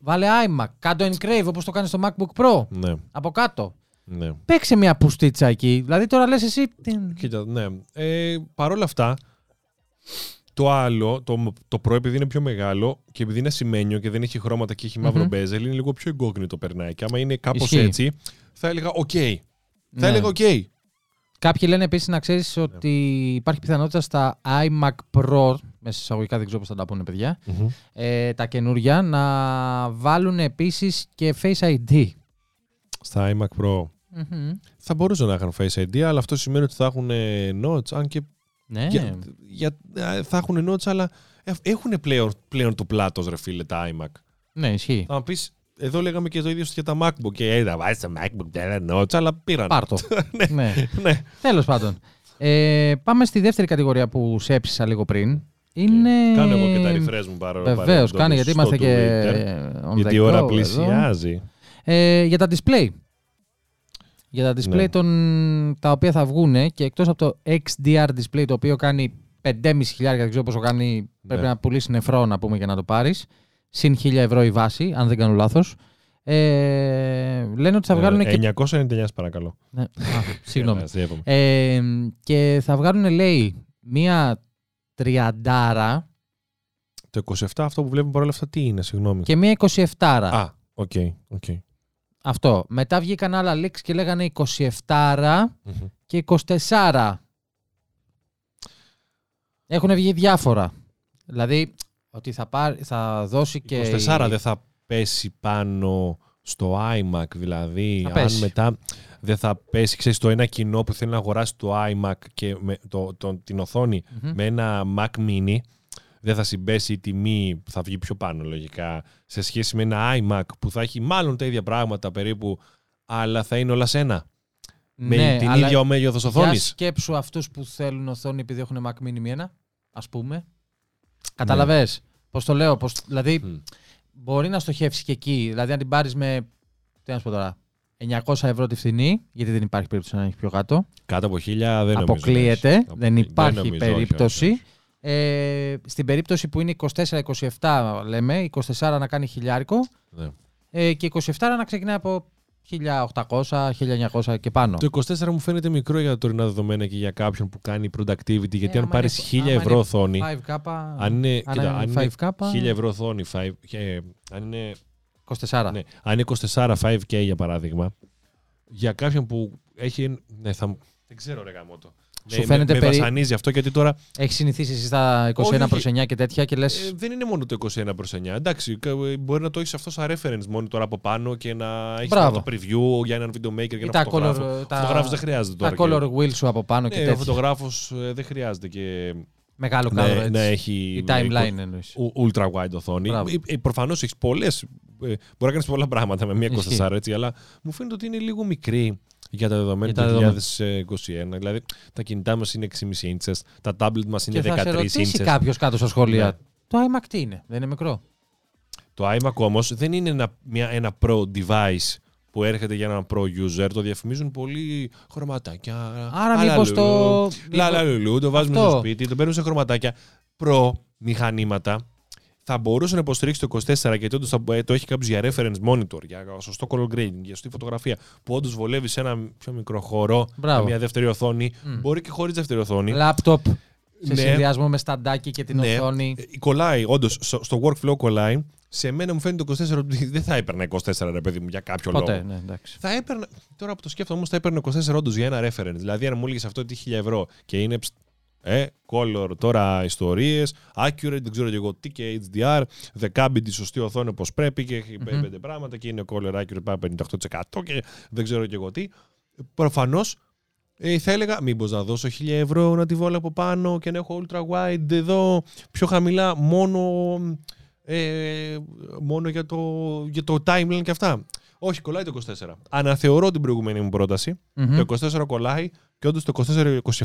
Βάλε iMac, κάτω encrave όπως το κάνεις στο MacBook Pro, Ναι, από κάτω. ναι. Παίξε μια πουστίτσα εκεί. Δηλαδή τώρα λες εσύ... τι- Κοίτα, ναι. Ε, Παρ' όλα αυτά, το άλλο, το, το Pro επειδή είναι πιο μεγάλο και επειδή είναι σημαίνιο και δεν έχει χρώματα και έχει μαύρο Μμμ. bezel, είναι λίγο πιο εγκόγνητο περνάει. Και άμα είναι κάπως Ισχύει. έτσι, θα έλεγα οκ. Θα Ναι. έλεγα οκ. Κάποιοι λένε επίσης να ξέρεις ότι υπάρχει πιθανότητα στα iMac Pro, μέσα εισαγωγικά δεν ξέρω πώς θα τα πούνε παιδιά, Μμμ. ε, τα καινούρια, να βάλουν επίσης και Face ID. Στα iMac Pro Μμμ. θα μπορούσαν να έχουν Face ID, αλλά αυτό σημαίνει ότι θα έχουν ε, notch, αν και Ναι. για, για- ε, θα έχουν notch, αλλά έχουν πλέον, πλέον το πλάτος, ρε φίλε, τα iMac. ναι, ισχύει. Θα μου πεις, εδώ λέγαμε και το ίδιο για τα MacBook. Και ε, θα βάζεις τα MacBook, δεν notes, αλλά πήραν. Πάρτο. ναι. ναι. Τέλος πάντων. Ε, πάμε στη δεύτερη κατηγορία που σε έψησα λίγο πριν. Είναι. Κάνω εγώ και τα refresh μου παρό- Βεβαίως, παρεμπιπτόντως κάνει γιατί στο είμαστε και. Twitter, on Γιατί the η ώρα go πλησιάζει. εδώ. Ε, για τα display. Για τα display Ναι. των, τα οποία θα βγουν και εκτός από το XDR display το οποίο κάνει 5,5 χιλιάρια, δεν ξέρω πόσο κάνει, πρέπει Ναι. να πουλήσει νεφρό να πούμε για να το πάρεις. Συν 1000 ευρώ η βάση, αν δεν κάνω λάθος. Ε, λένε ότι θα βγάλουν και... 999 παρακαλώ. Ναι, α, συγγνώμη. Ε, είπαμε. Ε, και θα βγάλουν, λέει, μία τριαντάρα Το 27 αυτό που βλέπουμε παρόλα αυτά τι είναι, συγγνώμη. και μία 27. Α, οκ. οκ. Αυτό. Μετά βγήκαν άλλα leaks και λέγανε 27 Μμμ. και 24. Έχουν βγει διάφορα. Δηλαδή, ότι θα, πάρει, θα δώσει και... 24 δεν θα πέσει πάνω στο iMac, δηλαδή Θα αν πέσει. μετά δεν θα πέσει, ξέρεις, το ένα κοινό που θέλει να αγοράσει το iMac και με το, το, την οθόνη Μμμ. με ένα Mac mini, δεν θα συμπέσει η τιμή που θα βγει πιο πάνω λογικά σε σχέση με ένα iMac που θα έχει μάλλον τα ίδια πράγματα περίπου, αλλά θα είναι όλα σε ένα. με Ναι, την αλλά ίδια ο μέγεθος Για οθόνης. σκέψου αυτούς που θέλουν οθόνη επειδή έχουν Mac Mini μία, ας πούμε. Καταλαβες; Πώς το λέω. Πώς, δηλαδή, Μμ. μπορεί να στοχεύσεις και εκεί. Δηλαδή, αν την πάρεις με, τι να σου πω τώρα, 900 ευρώ τη φθηνή, γιατί δεν υπάρχει περίπτωση να έχει πιο κάτω. Κάτω από χίλια δεν νομίζω. Αποκλείεται. εντάξει. Δεν Αποκλεί- υπάρχει νομίζω, όχι, όχι, περίπτωση. όχι. Ε, στην περίπτωση που είναι 24-27 λέμε, 24 να κάνει χιλιάρικο Ναι. ε, και 27 να ξεκινάει από 1800-1900 και πάνω. Το 24 μου φαίνεται μικρό για τα τωρινά δεδομένα και για κάποιον που κάνει productivity. Γιατί Ε, αν άμα πάρεις είναι- 1000 άμα ευρώ είναι οθόνη. 5K, Αν είναι, αν κοίτα, είναι αν είναι 5K, 1000 ευρώ οθόνη, 5, και, αν είναι 24. Ναι. Αν είναι 24 5K για παράδειγμα, για κάποιον που έχει. Ναι, θα... μου- Δεν ξέρω, ρε γαμότο. Σου με, φαίνεται με, με περί- βασανίζει αυτό γιατί τώρα Έχεις συνηθίσει εσύ στα 21 Όχι, όχι. προς 9 και τέτοια και λε. ε, δεν είναι μόνο το 21 προς 9. Εντάξει, κα- ε, μπορεί να το έχεις αυτό σαν reference μόνο τώρα από πάνω και να έχεις Μπράβο. το preview για έναν videomaker και Ή ένα τα φωτογράφο. color- τα- Φωτογράφος δεν χρειάζεται τα τώρα. color wheel σου από πάνω και, και ναι, ο τέτοια. φωτογράφος δεν χρειάζεται και Μεγάλο να, κάδρο έτσι. να έχει. Η με timeline εννοείς. ου- ultra wide οθόνη. Μπράβο. Προφανώς έχεις πολλές. Μπορεί να κάνεις πολλά πράγματα με μια Ισχύει. 24 έτσι, αλλά μου φαίνεται ότι είναι λίγο μικρή για τα δεδομένα Για τα του δεδομένα. 2021. Δηλαδή, τα κινητά μας είναι 6,5 ίντσες, τα tablet μας είναι Και θα σε 13 ρωτήσει ίντσες. κάποιος κάτω στα σχόλια. Ναι. Το iMac τι είναι, δεν είναι μικρό; Το iMac όμως δεν είναι ένα, μια, ένα pro device που έρχεται για έναν pro user. Το διαφημίζουν πολύ χρωματάκια. Άρα άλλα μήπως το- λουλού, Λα, μήπως- λα, λουλού, το βάζουμε Αυτό. στο σπίτι, το παίρνουν σε χρωματάκια. Pro μηχανήματα θα μπορούσε να υποστηρίξει το 24 γιατί όντως θα- ε, το έχει κάποιος για reference monitor, για σωστό color grading, για σωστή φωτογραφία, που όντως βολεύει σε ένα πιο μικρό χώρο, Μπράβο. με μια δεύτερη οθόνη. Μμ. Μπορεί και χωρίς δεύτερη οθόνη. Λάπτοπ σε Ναι. συνδυασμό με σταντάκι και την Ναι. οθόνη. Ε, Κολλάει, όντως, στο workflow κολλάει. Σε μένα μου φαίνεται το 24 ότι δεν θα έπαιρνα 24 ρε παιδί μου για κάποιο Ποτέ, λόγο. ναι, εντάξει. Θα έπαιρνα, τώρα που το σκέφτομαι όμως, θα έπαιρνα 24 όντως για ένα reference. Δηλαδή, αν μου έλεγες αυτό τι 1000 ευρώ και είναι. ψ, Ε, color τώρα ιστορίες, accurate, δεν ξέρω και εγώ τι και HDR, δεκάμπι τη σωστή οθόνη όπως πρέπει και έχει Μμμ. πέντε πράγματα και είναι color accurate πάει 58% και δεν ξέρω και εγώ τι. Προφανώς ε, θα έλεγα μήπως να δώσω 1000 ευρώ να τη βάλω από πάνω και να έχω ultra wide εδώ πιο χαμηλά μόνο, ε, μόνο για, το, για το timeline και αυτά. Όχι, κολλάει το 24. Αναθεωρώ την προηγούμενη μου πρόταση. Μμμ. Το 24 κολλάει και όντως το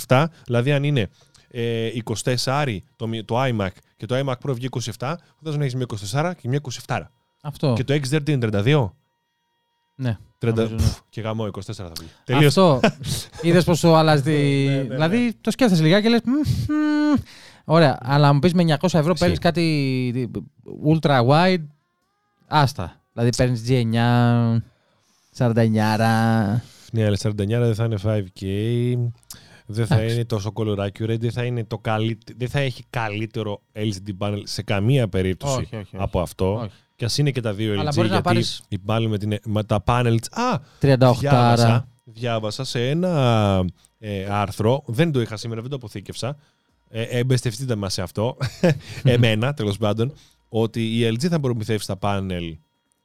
24-27, δηλαδή αν είναι ε, 24 το, μη- το iMac και το iMac Pro βγει 27, θα να έχεις μια 24 και μια 27. Αυτό. Και το XDR τι είναι 32. Ναι. 30, Νομίζω, ναι. Πφ, και γαμό 24 θα βγει. Τελείωσε. Αυτό. Είδες πώ το αλλάζει. τη- Ναι, ναι, ναι. Δηλαδή το σκέφτεσαι λιγάκι και λες. Ωραία, αλλά μου πεις με 900 ευρώ παίρνεις κάτι ultra wide. Άστα. Δηλαδή παίρνεις G9, 49. Ναι, αλλά 49 δεν θα είναι 5K. Δεν θα Εντάξει. είναι τόσο color accurate, δεν θα, είναι το καλύτε- δεν θα έχει καλύτερο LCD panel σε καμία περίπτωση Όχι, όχι, όχι. από αυτό. Όχι. Και ας είναι και τα δύο LG, Αλλά μπορείς να γιατί πάρεις- οι πάλι με, την, με τα panels. Α, 38. διάβασα, διάβασα σε ένα ε, άρθρο. Δεν το είχα σήμερα, δεν το αποθήκευσα. Ε, εμπιστευτείτε μας σε αυτό. Εμένα, τέλος πάντων. Ότι η LG θα προμηθεύσει τα πάνελ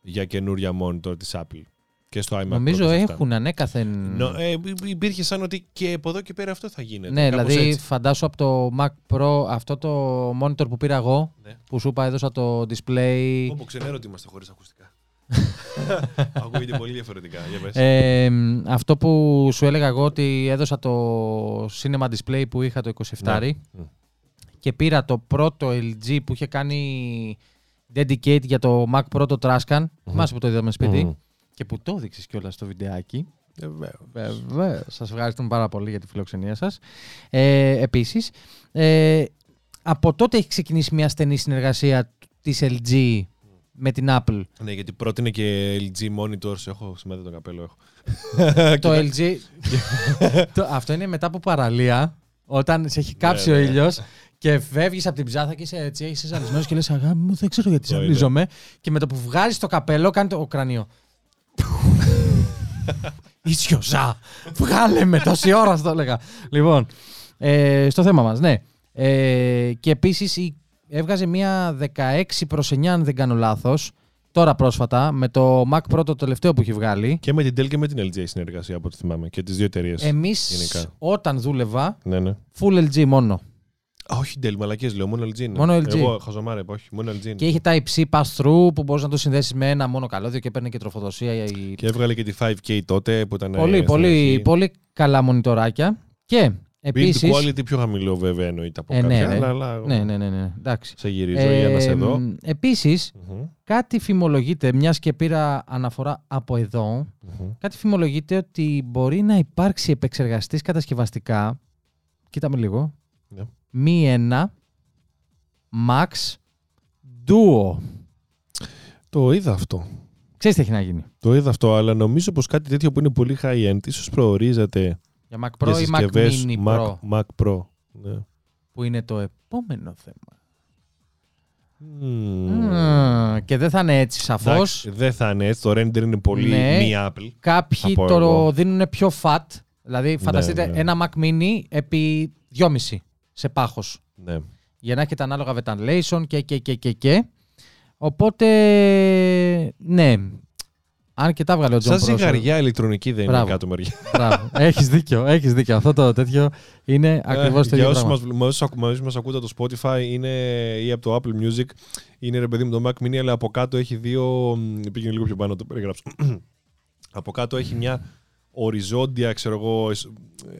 για καινούρια monitor της Apple. Και στο iMac Νομίζω Pro και σε αυτά. έχουν ανέκαθεν. Νο, ε, υπήρχε σαν ότι και από εδώ και πέρα αυτό θα γίνεται. ναι, κάπως δηλαδή έτσι. φαντάσου από το Mac Pro αυτό το monitor που πήρα εγώ, Ναι. που σου είπα έδωσα το display. Όπω ξέρω ότι είμαστε χωρίς ακουστικά. Ακούγεται πολύ διαφορετικά. Για πες. Ε, αυτό που σου έλεγα εγώ ότι έδωσα το cinema display που είχα το 27 Ναι. και πήρα το πρώτο LG που είχε κάνει dedicate για το Mac Pro το Trascan. Θυμάσαι που το είδαμε σπίτι; Μμμ. Και που το έδειξες κιόλας στο βιντεάκι. Ε, βέβαια. Βέβαια. Σας ευχαριστούμε πάρα πολύ για τη φιλοξενία σας. Ε, Επίσης, ε, από τότε έχει ξεκινήσει μια στενή συνεργασία της LG με την Apple. Ναι, γιατί πρότεινε και LG monitors. Έχω σήμερα το καπέλο. Έχω. το LG. το, αυτό είναι μετά από παραλία, όταν σε έχει κάψει Ναι, ο ναι. ήλιος και φεύγεις από την ψάθα και είσαι έτσι, είσαι ζαλισμένο και λες: Αγάπη μου, δεν ξέρω γιατί Το είδα. ζαλίζομαι. Και με το που βγάζεις το καπέλο, κάνει το κρανίο. Ισιοζά! Βγάλε με τόση ώρα, στο έλεγα. Λοιπόν, ε, στο θέμα μας, ναι. Ε, και επίσης έβγαζε μια 16 προς 9, αν δεν κάνω λάθος, τώρα πρόσφατα, με το Mac Pro το τελευταίο που έχει βγάλει. Και με την Dell και με την LG η συνεργασία από ό,τι θυμάμαι. Και τις δύο εταιρείες. Εμείς γενικά. όταν δούλευα, Ναι, ναι. full LG μόνο. Α, όχι Dell, μαλακίες λέω. Μόνο LG είναι. Μόνο LG. Εγώ χαζομάρε, είπα, όχι. Μόνο LG είναι. Και είχε Type-C pass-through που μπορείς να το συνδέσεις με ένα μόνο καλώδιο και παίρνει και τροφοδοσία. Η... Και έβγαλε και τη 5K τότε που ήταν. Πολύ, ε, στην πολύ, αρχή. πολύ καλά μονιτοράκια. Και Build επίσης... quality πιο χαμηλό βέβαια εννοείται από Ε, ναι, κάποια ρε. άλλα, αλλά Ναι, ναι, ναι, ναι. Εντάξει. σε γυρίζω για να σε δω. μ, Επίσης, Μμμ, κάτι φημολογείται, μιας και πήρα αναφορά από εδώ, μμμ. κάτι φημολογείται ότι μπορεί να υπάρξει επεξεργαστής κατασκευαστικά, κοίτα με λίγο, Ναι. Μη ένα, Max Duo. Το είδα αυτό. Ξέρεις τι έχει να γίνει. Το είδα αυτό, αλλά νομίζω πως κάτι τέτοιο που είναι πολύ high-end ίσως προορίζεται Για Mac Pro για ή Mac συσκευές Mini Mac, Pro, Mac Pro. Ναι. που είναι το επόμενο θέμα. Μμμ. Μμμ, Και δεν θα είναι έτσι σαφώς. Εντάξει, δεν θα είναι έτσι. Το render είναι πολύ Ναι. μη Apple. Κάποιοι Θα πω το εγώ. δίνουν πιο fat. Δηλαδή, φανταστείτε ναι. ένα Mac Mini επί 2,5 σε πάχος. Ναι. Για να έχετε ανάλογα ventilation και, και, και, και, και. Οπότε, ναι. Αν και τα βγάλε ο Τζον Σαν ζυγαριά ηλεκτρονική δεν Μπράβο. είναι κάτω μεριά. Μπράβο. έχεις δίκιο, έχεις δίκιο. Αυτό το τέτοιο είναι ακριβώς το Ε, Για ίδιο όσους πράγμα. μας, με όσους ακου- με όσους μας ακούτε από το Spotify είναι, ή από το Apple Music, είναι ρε παιδί μου το Mac Mini, αλλά από κάτω έχει δύο. μ, Πήγαινε λίγο πιο πάνω, το περιγράψω. από κάτω έχει μια οριζόντια, ξέρω εγώ, εσ-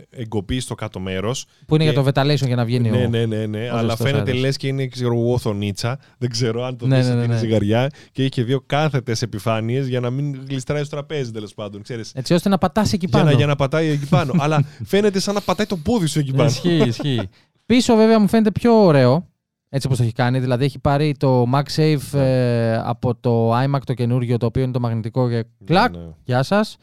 εγκοπή στο κάτω μέρος. Που είναι και- για το ventilation για να βγαίνει Ναι, ο... ναι, ναι, ναι. Αλλά ζεστός φαίνεται αέρας. λες και είναι ξέρω, εγώ, οθονίτσα. Δεν ξέρω αν το Ναι, δεις ναι, ότι ναι, είναι ναι. ζυγαριά. Και έχει και δύο κάθετες επιφάνειες για να μην γλιστράει στο τραπέζι τέλος πάντων. Ξέρεις. Έτσι ώστε να πατάς εκεί Για πάνω. να, για να πατάει εκεί πάνω. Αλλά φαίνεται σαν να πατάει το πόδι σου εκεί πάνω. Ισχύει, ισχύει. Πίσω βέβαια μου φαίνεται πιο ωραίο. Έτσι όπως το έχει κάνει. Δηλαδή έχει πάρει το MagSafe ε, από το iMac το καινούργιο το οποίο είναι το μαγνητικό και κλακ. Ναι, ναι. Γεια σας.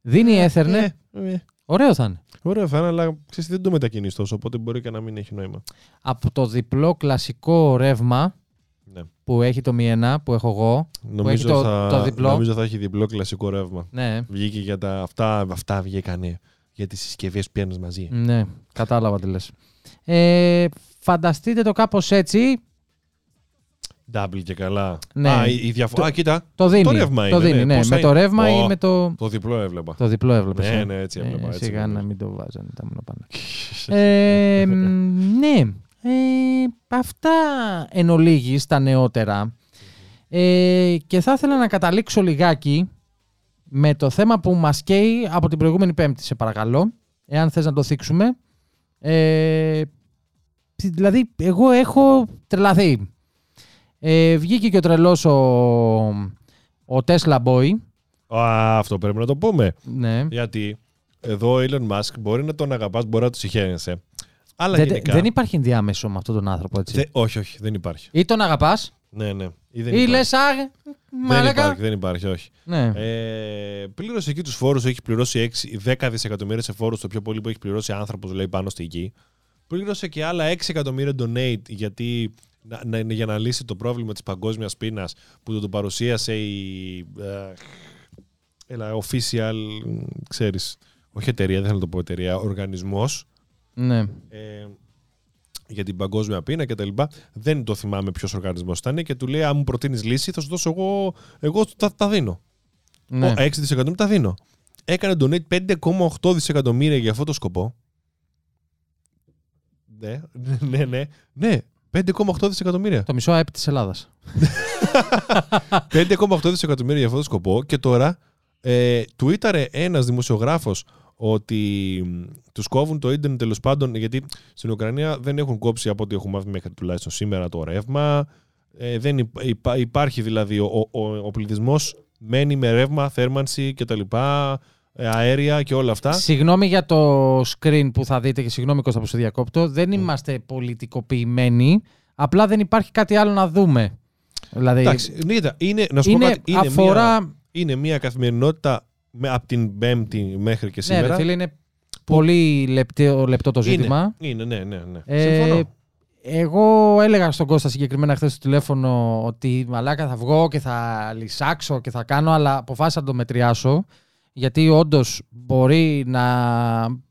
Δίνει Ethernet. Ε, ε, Ωραίο θα είναι. Ωραίο θα είναι, αλλά ξέρεις, δεν το μετακινείς τόσο, οπότε μπορεί και να μην έχει νόημα. Από το διπλό κλασικό ρεύμα Ναι. που έχει το Mi 1 που έχω εγώ. Νομίζω, το- θα, το διπλό. νομίζω θα έχει διπλό κλασικό ρεύμα. Ναι, Βγήκε για τα. Αυτά, αυτά βγήκανε για τις συσκευές που πιάνεις μαζί. ναι, κατάλαβα τι λες. Ε, φανταστείτε το κάπως έτσι. Double και καλά. Ναι. Α, η, η διαφορά. Το- Α, κοίτα. Το δίνει. Το ρεύμα το είναι, δίνει, ναι. ναι. Πόσα Με το είναι; ρεύμα Ω. ή με το. Το διπλό έβλεπα. Το διπλό έβλεπες. Ναι, ε. ναι, έτσι έβλεπα, Ε, έτσι σιγά έβλεπα. να μην το βάζανε τα μονοπάνα. ε, μ, ναι. Ε, αυτά εν ολίγης τα νεότερα. Ε, και θα ήθελα να καταλήξω λιγάκι με το θέμα που μας καίει από την προηγούμενη πέμπτη, σε παρακαλώ. Εάν θες να το θίξουμε. Ε, δηλαδή, εγώ έχω τρελαθεί. Ε, βγήκε και ο τρελός ο, ο Tesla Boy. Α, αυτό πρέπει να το πούμε. Ναι. Γιατί εδώ ο Elon Musk μπορεί να τον αγαπάς, μπορεί να του συγχαίρεσαι. Αλλά Δεν, γενικά. δεν υπάρχει ενδιάμεσο με αυτόν τον άνθρωπο, έτσι. Δε- όχι, όχι, δεν υπάρχει. Ή τον αγαπάς, Ναι, ναι. Ή δεν ή υπάρχει. λες, α, δεν μαλάκα. υπάρχει, δεν υπάρχει, όχι. Ναι. Ε, πλήρωσε εκεί τους φόρους, έχει πληρώσει 6, 10 δισεκατομμύρια σε φόρους, το πιο πολύ που έχει πληρώσει άνθρωπος λέει πάνω στη γη. Πλήρωσε και άλλα 6 εκατομμύρια donate γιατί, να, να- για να λύσει το πρόβλημα της παγκόσμιας πείνας που το, το παρουσίασε η. ε, έλα, official, ξέρεις, όχι εταιρεία, δεν θέλω να το πω εταιρεία, οργανισμός Ναι. ε, για την παγκόσμια πείνα και τα λοιπά. Δεν το θυμάμαι ποιος οργανισμός ήταν και του λέει: Αν μου προτείνεις λύση, θα σου δώσω εγώ. Εγώ τα, τα δίνω. ναι. Ο, 6 δισεκατομμύρια τα δίνω. Έκανε donate 5,8 δισεκατομμύρια για αυτό το σκοπό. Ναι, ναι, ναι. Ναι, 5,8 δισεκατομμύρια. Το μισό ΑΕΠ της Ελλάδας. 5,8 δισεκατομμύρια για αυτό το σκοπό και τώρα ε, τουίταρε ένας δημοσιογράφος ότι μ, τους κόβουν το ίντερνετ τέλος πάντων γιατί στην Ουκρανία δεν έχουν κόψει από ό,τι έχουμε μάθει μέχρι τουλάχιστον σήμερα το ρεύμα. Ε, δεν υπά- υπά- υπάρχει δηλαδή ο, ο, ο, ο πληθυσμός μένει με ρεύμα, θέρμανση κτλ. Ε, αέρια και όλα αυτά. Συγγνώμη για το screen που θα δείτε και συγγνώμη Κώστα που σε διακόπτω. Δεν είμαστε πολιτικοποιημένοι. Απλά δεν υπάρχει κάτι άλλο να δούμε. Δηλαδή, Εντάξει, ναι, κοίτα, είναι, να σου πω είναι, κάτι, είναι, αφορά... μια, είναι μια καθημερινότητα με, από την Πέμπτη μέχρι και Ναι, σήμερα. ρε φίλε, είναι πολύ λεπτό, λεπτό το ζήτημα. Είναι, ναι, ναι, ναι. Ε, Συμφωνώ. εγώ έλεγα στον Κώστα συγκεκριμένα χθες στο τηλέφωνο ότι μαλάκα θα βγω και θα λυσάξω και θα κάνω, αλλά αποφάσισα να το μετριάσω. Γιατί όντως μπορεί να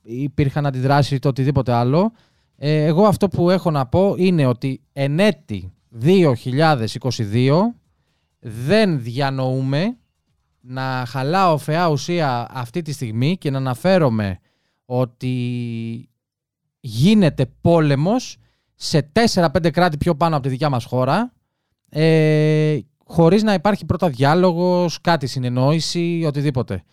υπήρχαν αντιδράσεις ή το οτιδήποτε άλλο. Ε, εγώ αυτό που έχω να πω είναι ότι εν έτη 2022 δεν διανοούμε να χαλάω φαιά ουσία αυτή τη στιγμή και να αναφέρομαι ότι γίνεται πόλεμος σε 4-5 κράτη πιο πάνω από τη δικιά μας χώρα ε, χωρίς να υπάρχει πρώτα διάλογος, κάτι συνεννόηση, οτιδήποτε.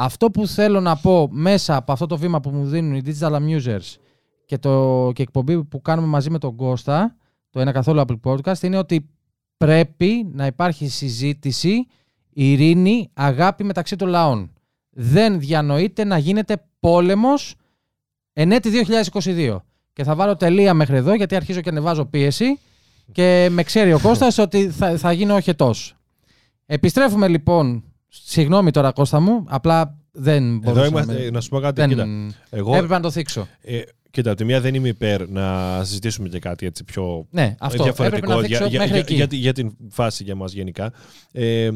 Αυτό που θέλω να πω μέσα από αυτό το βήμα που μου δίνουν οι Digital Amusers και, το, και η εκπομπή που κάνουμε μαζί με τον Κώστα, το ένα καθόλου Apple Podcast, είναι ότι πρέπει να υπάρχει συζήτηση, ειρήνη, αγάπη μεταξύ των λαών. Δεν διανοείται να γίνεται πόλεμος εν έτη 2022. Και θα βάλω τελεία μέχρι εδώ γιατί αρχίζω και ανεβάζω πίεση και με ξέρει ο Κώστας ότι θα, θα γίνω οχετός. Επιστρέφουμε λοιπόν, συγγνώμη τώρα Κώστα μου, απλά δεν Εδώ μπορούσα είμαστε, με- ε, να σου πω κάτι. δεν... Κοίτα, εγώ, Έπρεπε να το θίξω. ε, κοίτα, από τη μία δεν είμαι υπέρ να συζητήσουμε και κάτι έτσι πιο Ναι, αυτό. Έπρεπε διαφορετικό να θίξω για, για, μέχρι για, εκεί. για, τη- για την φάση για μας γενικά. Ε,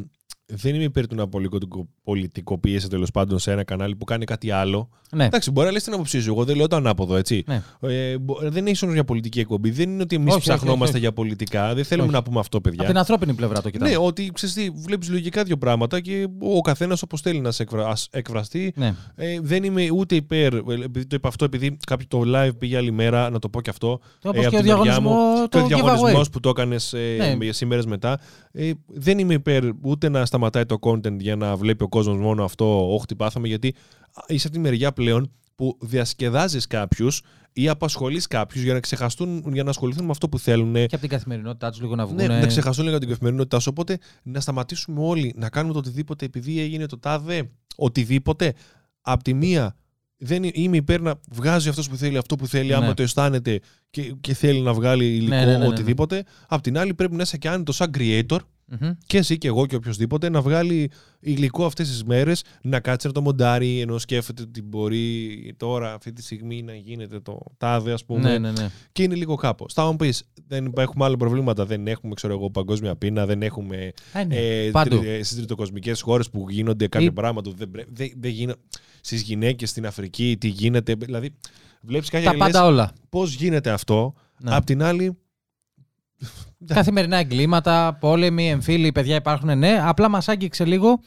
δεν είμαι υπέρ του να πολιτικο- πολιτικοποιήσει τέλος πάντων σε ένα κανάλι που κάνει κάτι άλλο. ναι. Εντάξει, μπορεί να λες την άποψή σου. Εγώ δεν λέω το ανάποδο, έτσι. Ναι. Ε, μπο- δεν είναι ίσως για πολιτική εκπομπή. Δεν είναι ότι εμείς Όχι, όχι, ψαχνόμαστε όχι, όχι. για πολιτικά. Δεν θέλουμε Όχι. να πούμε αυτό, παιδιά. Από την ανθρώπινη πλευρά το κοιτάμε. Ναι, ότι ξέρεις τι, βλέπεις λογικά δύο πράγματα και ο καθένας όπως θέλει να σε εκφρα- ας εκφραστεί. Ναι. Ε, δεν είμαι ούτε υπέρ. ε, Επειδή το είπα αυτό, επειδή κάποιο το live πήγε άλλη μέρα, να το πω και αυτό. Όπως ε, και από ο τη μεριά διαγωνισμό, μου, το και ο διαγωνισμός giveaway. που το έκανες ε, Ναι. σήμερα μετά. Ε, δεν είμαι υπέρ ούτε να σταματάει το content για να βλέπει ο κόσμος μόνο αυτό. Όχι, τι πάθαμε, γιατί α, είσαι από τη μεριά πλέον που διασκεδάζεις κάποιους ή απασχολείς κάποιους για να ξεχαστούν, για να ασχοληθούν με αυτό που θέλουν. Και από την καθημερινότητά τους λίγο να βγουν. Ναι, να ξεχαστούν λίγο την καθημερινότητά σου. Οπότε να σταματήσουμε όλοι να κάνουμε το οτιδήποτε επειδή έγινε το τάδε οτιδήποτε. Απ' τη μία δεν ε- είμαι υπέρ να βγάζει αυτός που θέλει αυτό που θέλει, άμα Ναι. το αισθάνεται και, και θέλει να βγάλει υλικό Ναι, ναι, ναι, ναι, ναι. οτιδήποτε. Απ' την άλλη πρέπει να είσαι και άνετος σαν creator Μμμ. και εσύ και εγώ και οποιοδήποτε να βγάλει υλικό αυτές τις μέρες, να κάτσει να το μοντάρει ενώ σκέφτεται ότι μπορεί τώρα αυτή τη στιγμή να γίνεται το τάδε ας πούμε Ναι, ναι, ναι. και είναι λίγο κάπου. Στα μου πει, δεν έχουμε άλλα προβλήματα. Δεν έχουμε, ξέρω εγώ, παγκόσμια πείνα, δεν έχουμε Α, ναι. ε, Παντού. τρι, ε, στις τριτοκοσμικές χώρες που γίνονται κάποια Ή- πράγματα που δεν, πρέ- δεν, δεν γίνονται. Στις γυναίκες στην Αφρική, τι γίνεται. Δηλαδή, βλέπεις κάποια Τα και λες, πάντα όλα. πώς γίνεται αυτό. Ναι. Απ' την άλλη, Καθημερινά εγκλήματα, πόλεμοι, εμφύλοι, παιδιά υπάρχουν, ναι. Απλά μας άγγιξε λίγο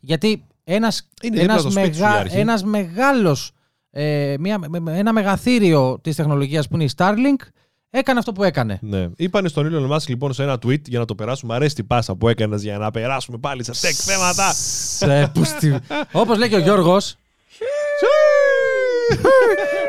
γιατί ένας, Είναι δίπλα ένας, στο σπίτι σου η αρχή. ένας μεγάλος, ε, μια, με- με- ένα μεγαθύριο της τεχνολογίας που είναι η Starlink έκανε αυτό που έκανε. ναι. Είπανε στον Elon Musk λοιπόν σε ένα tweet για να το περάσουμε. Αρέσει την πάσα που έκανες για να περάσουμε πάλι σε tech θέματα. Σε πούστη. Όπως λέει και ο Γιώργος,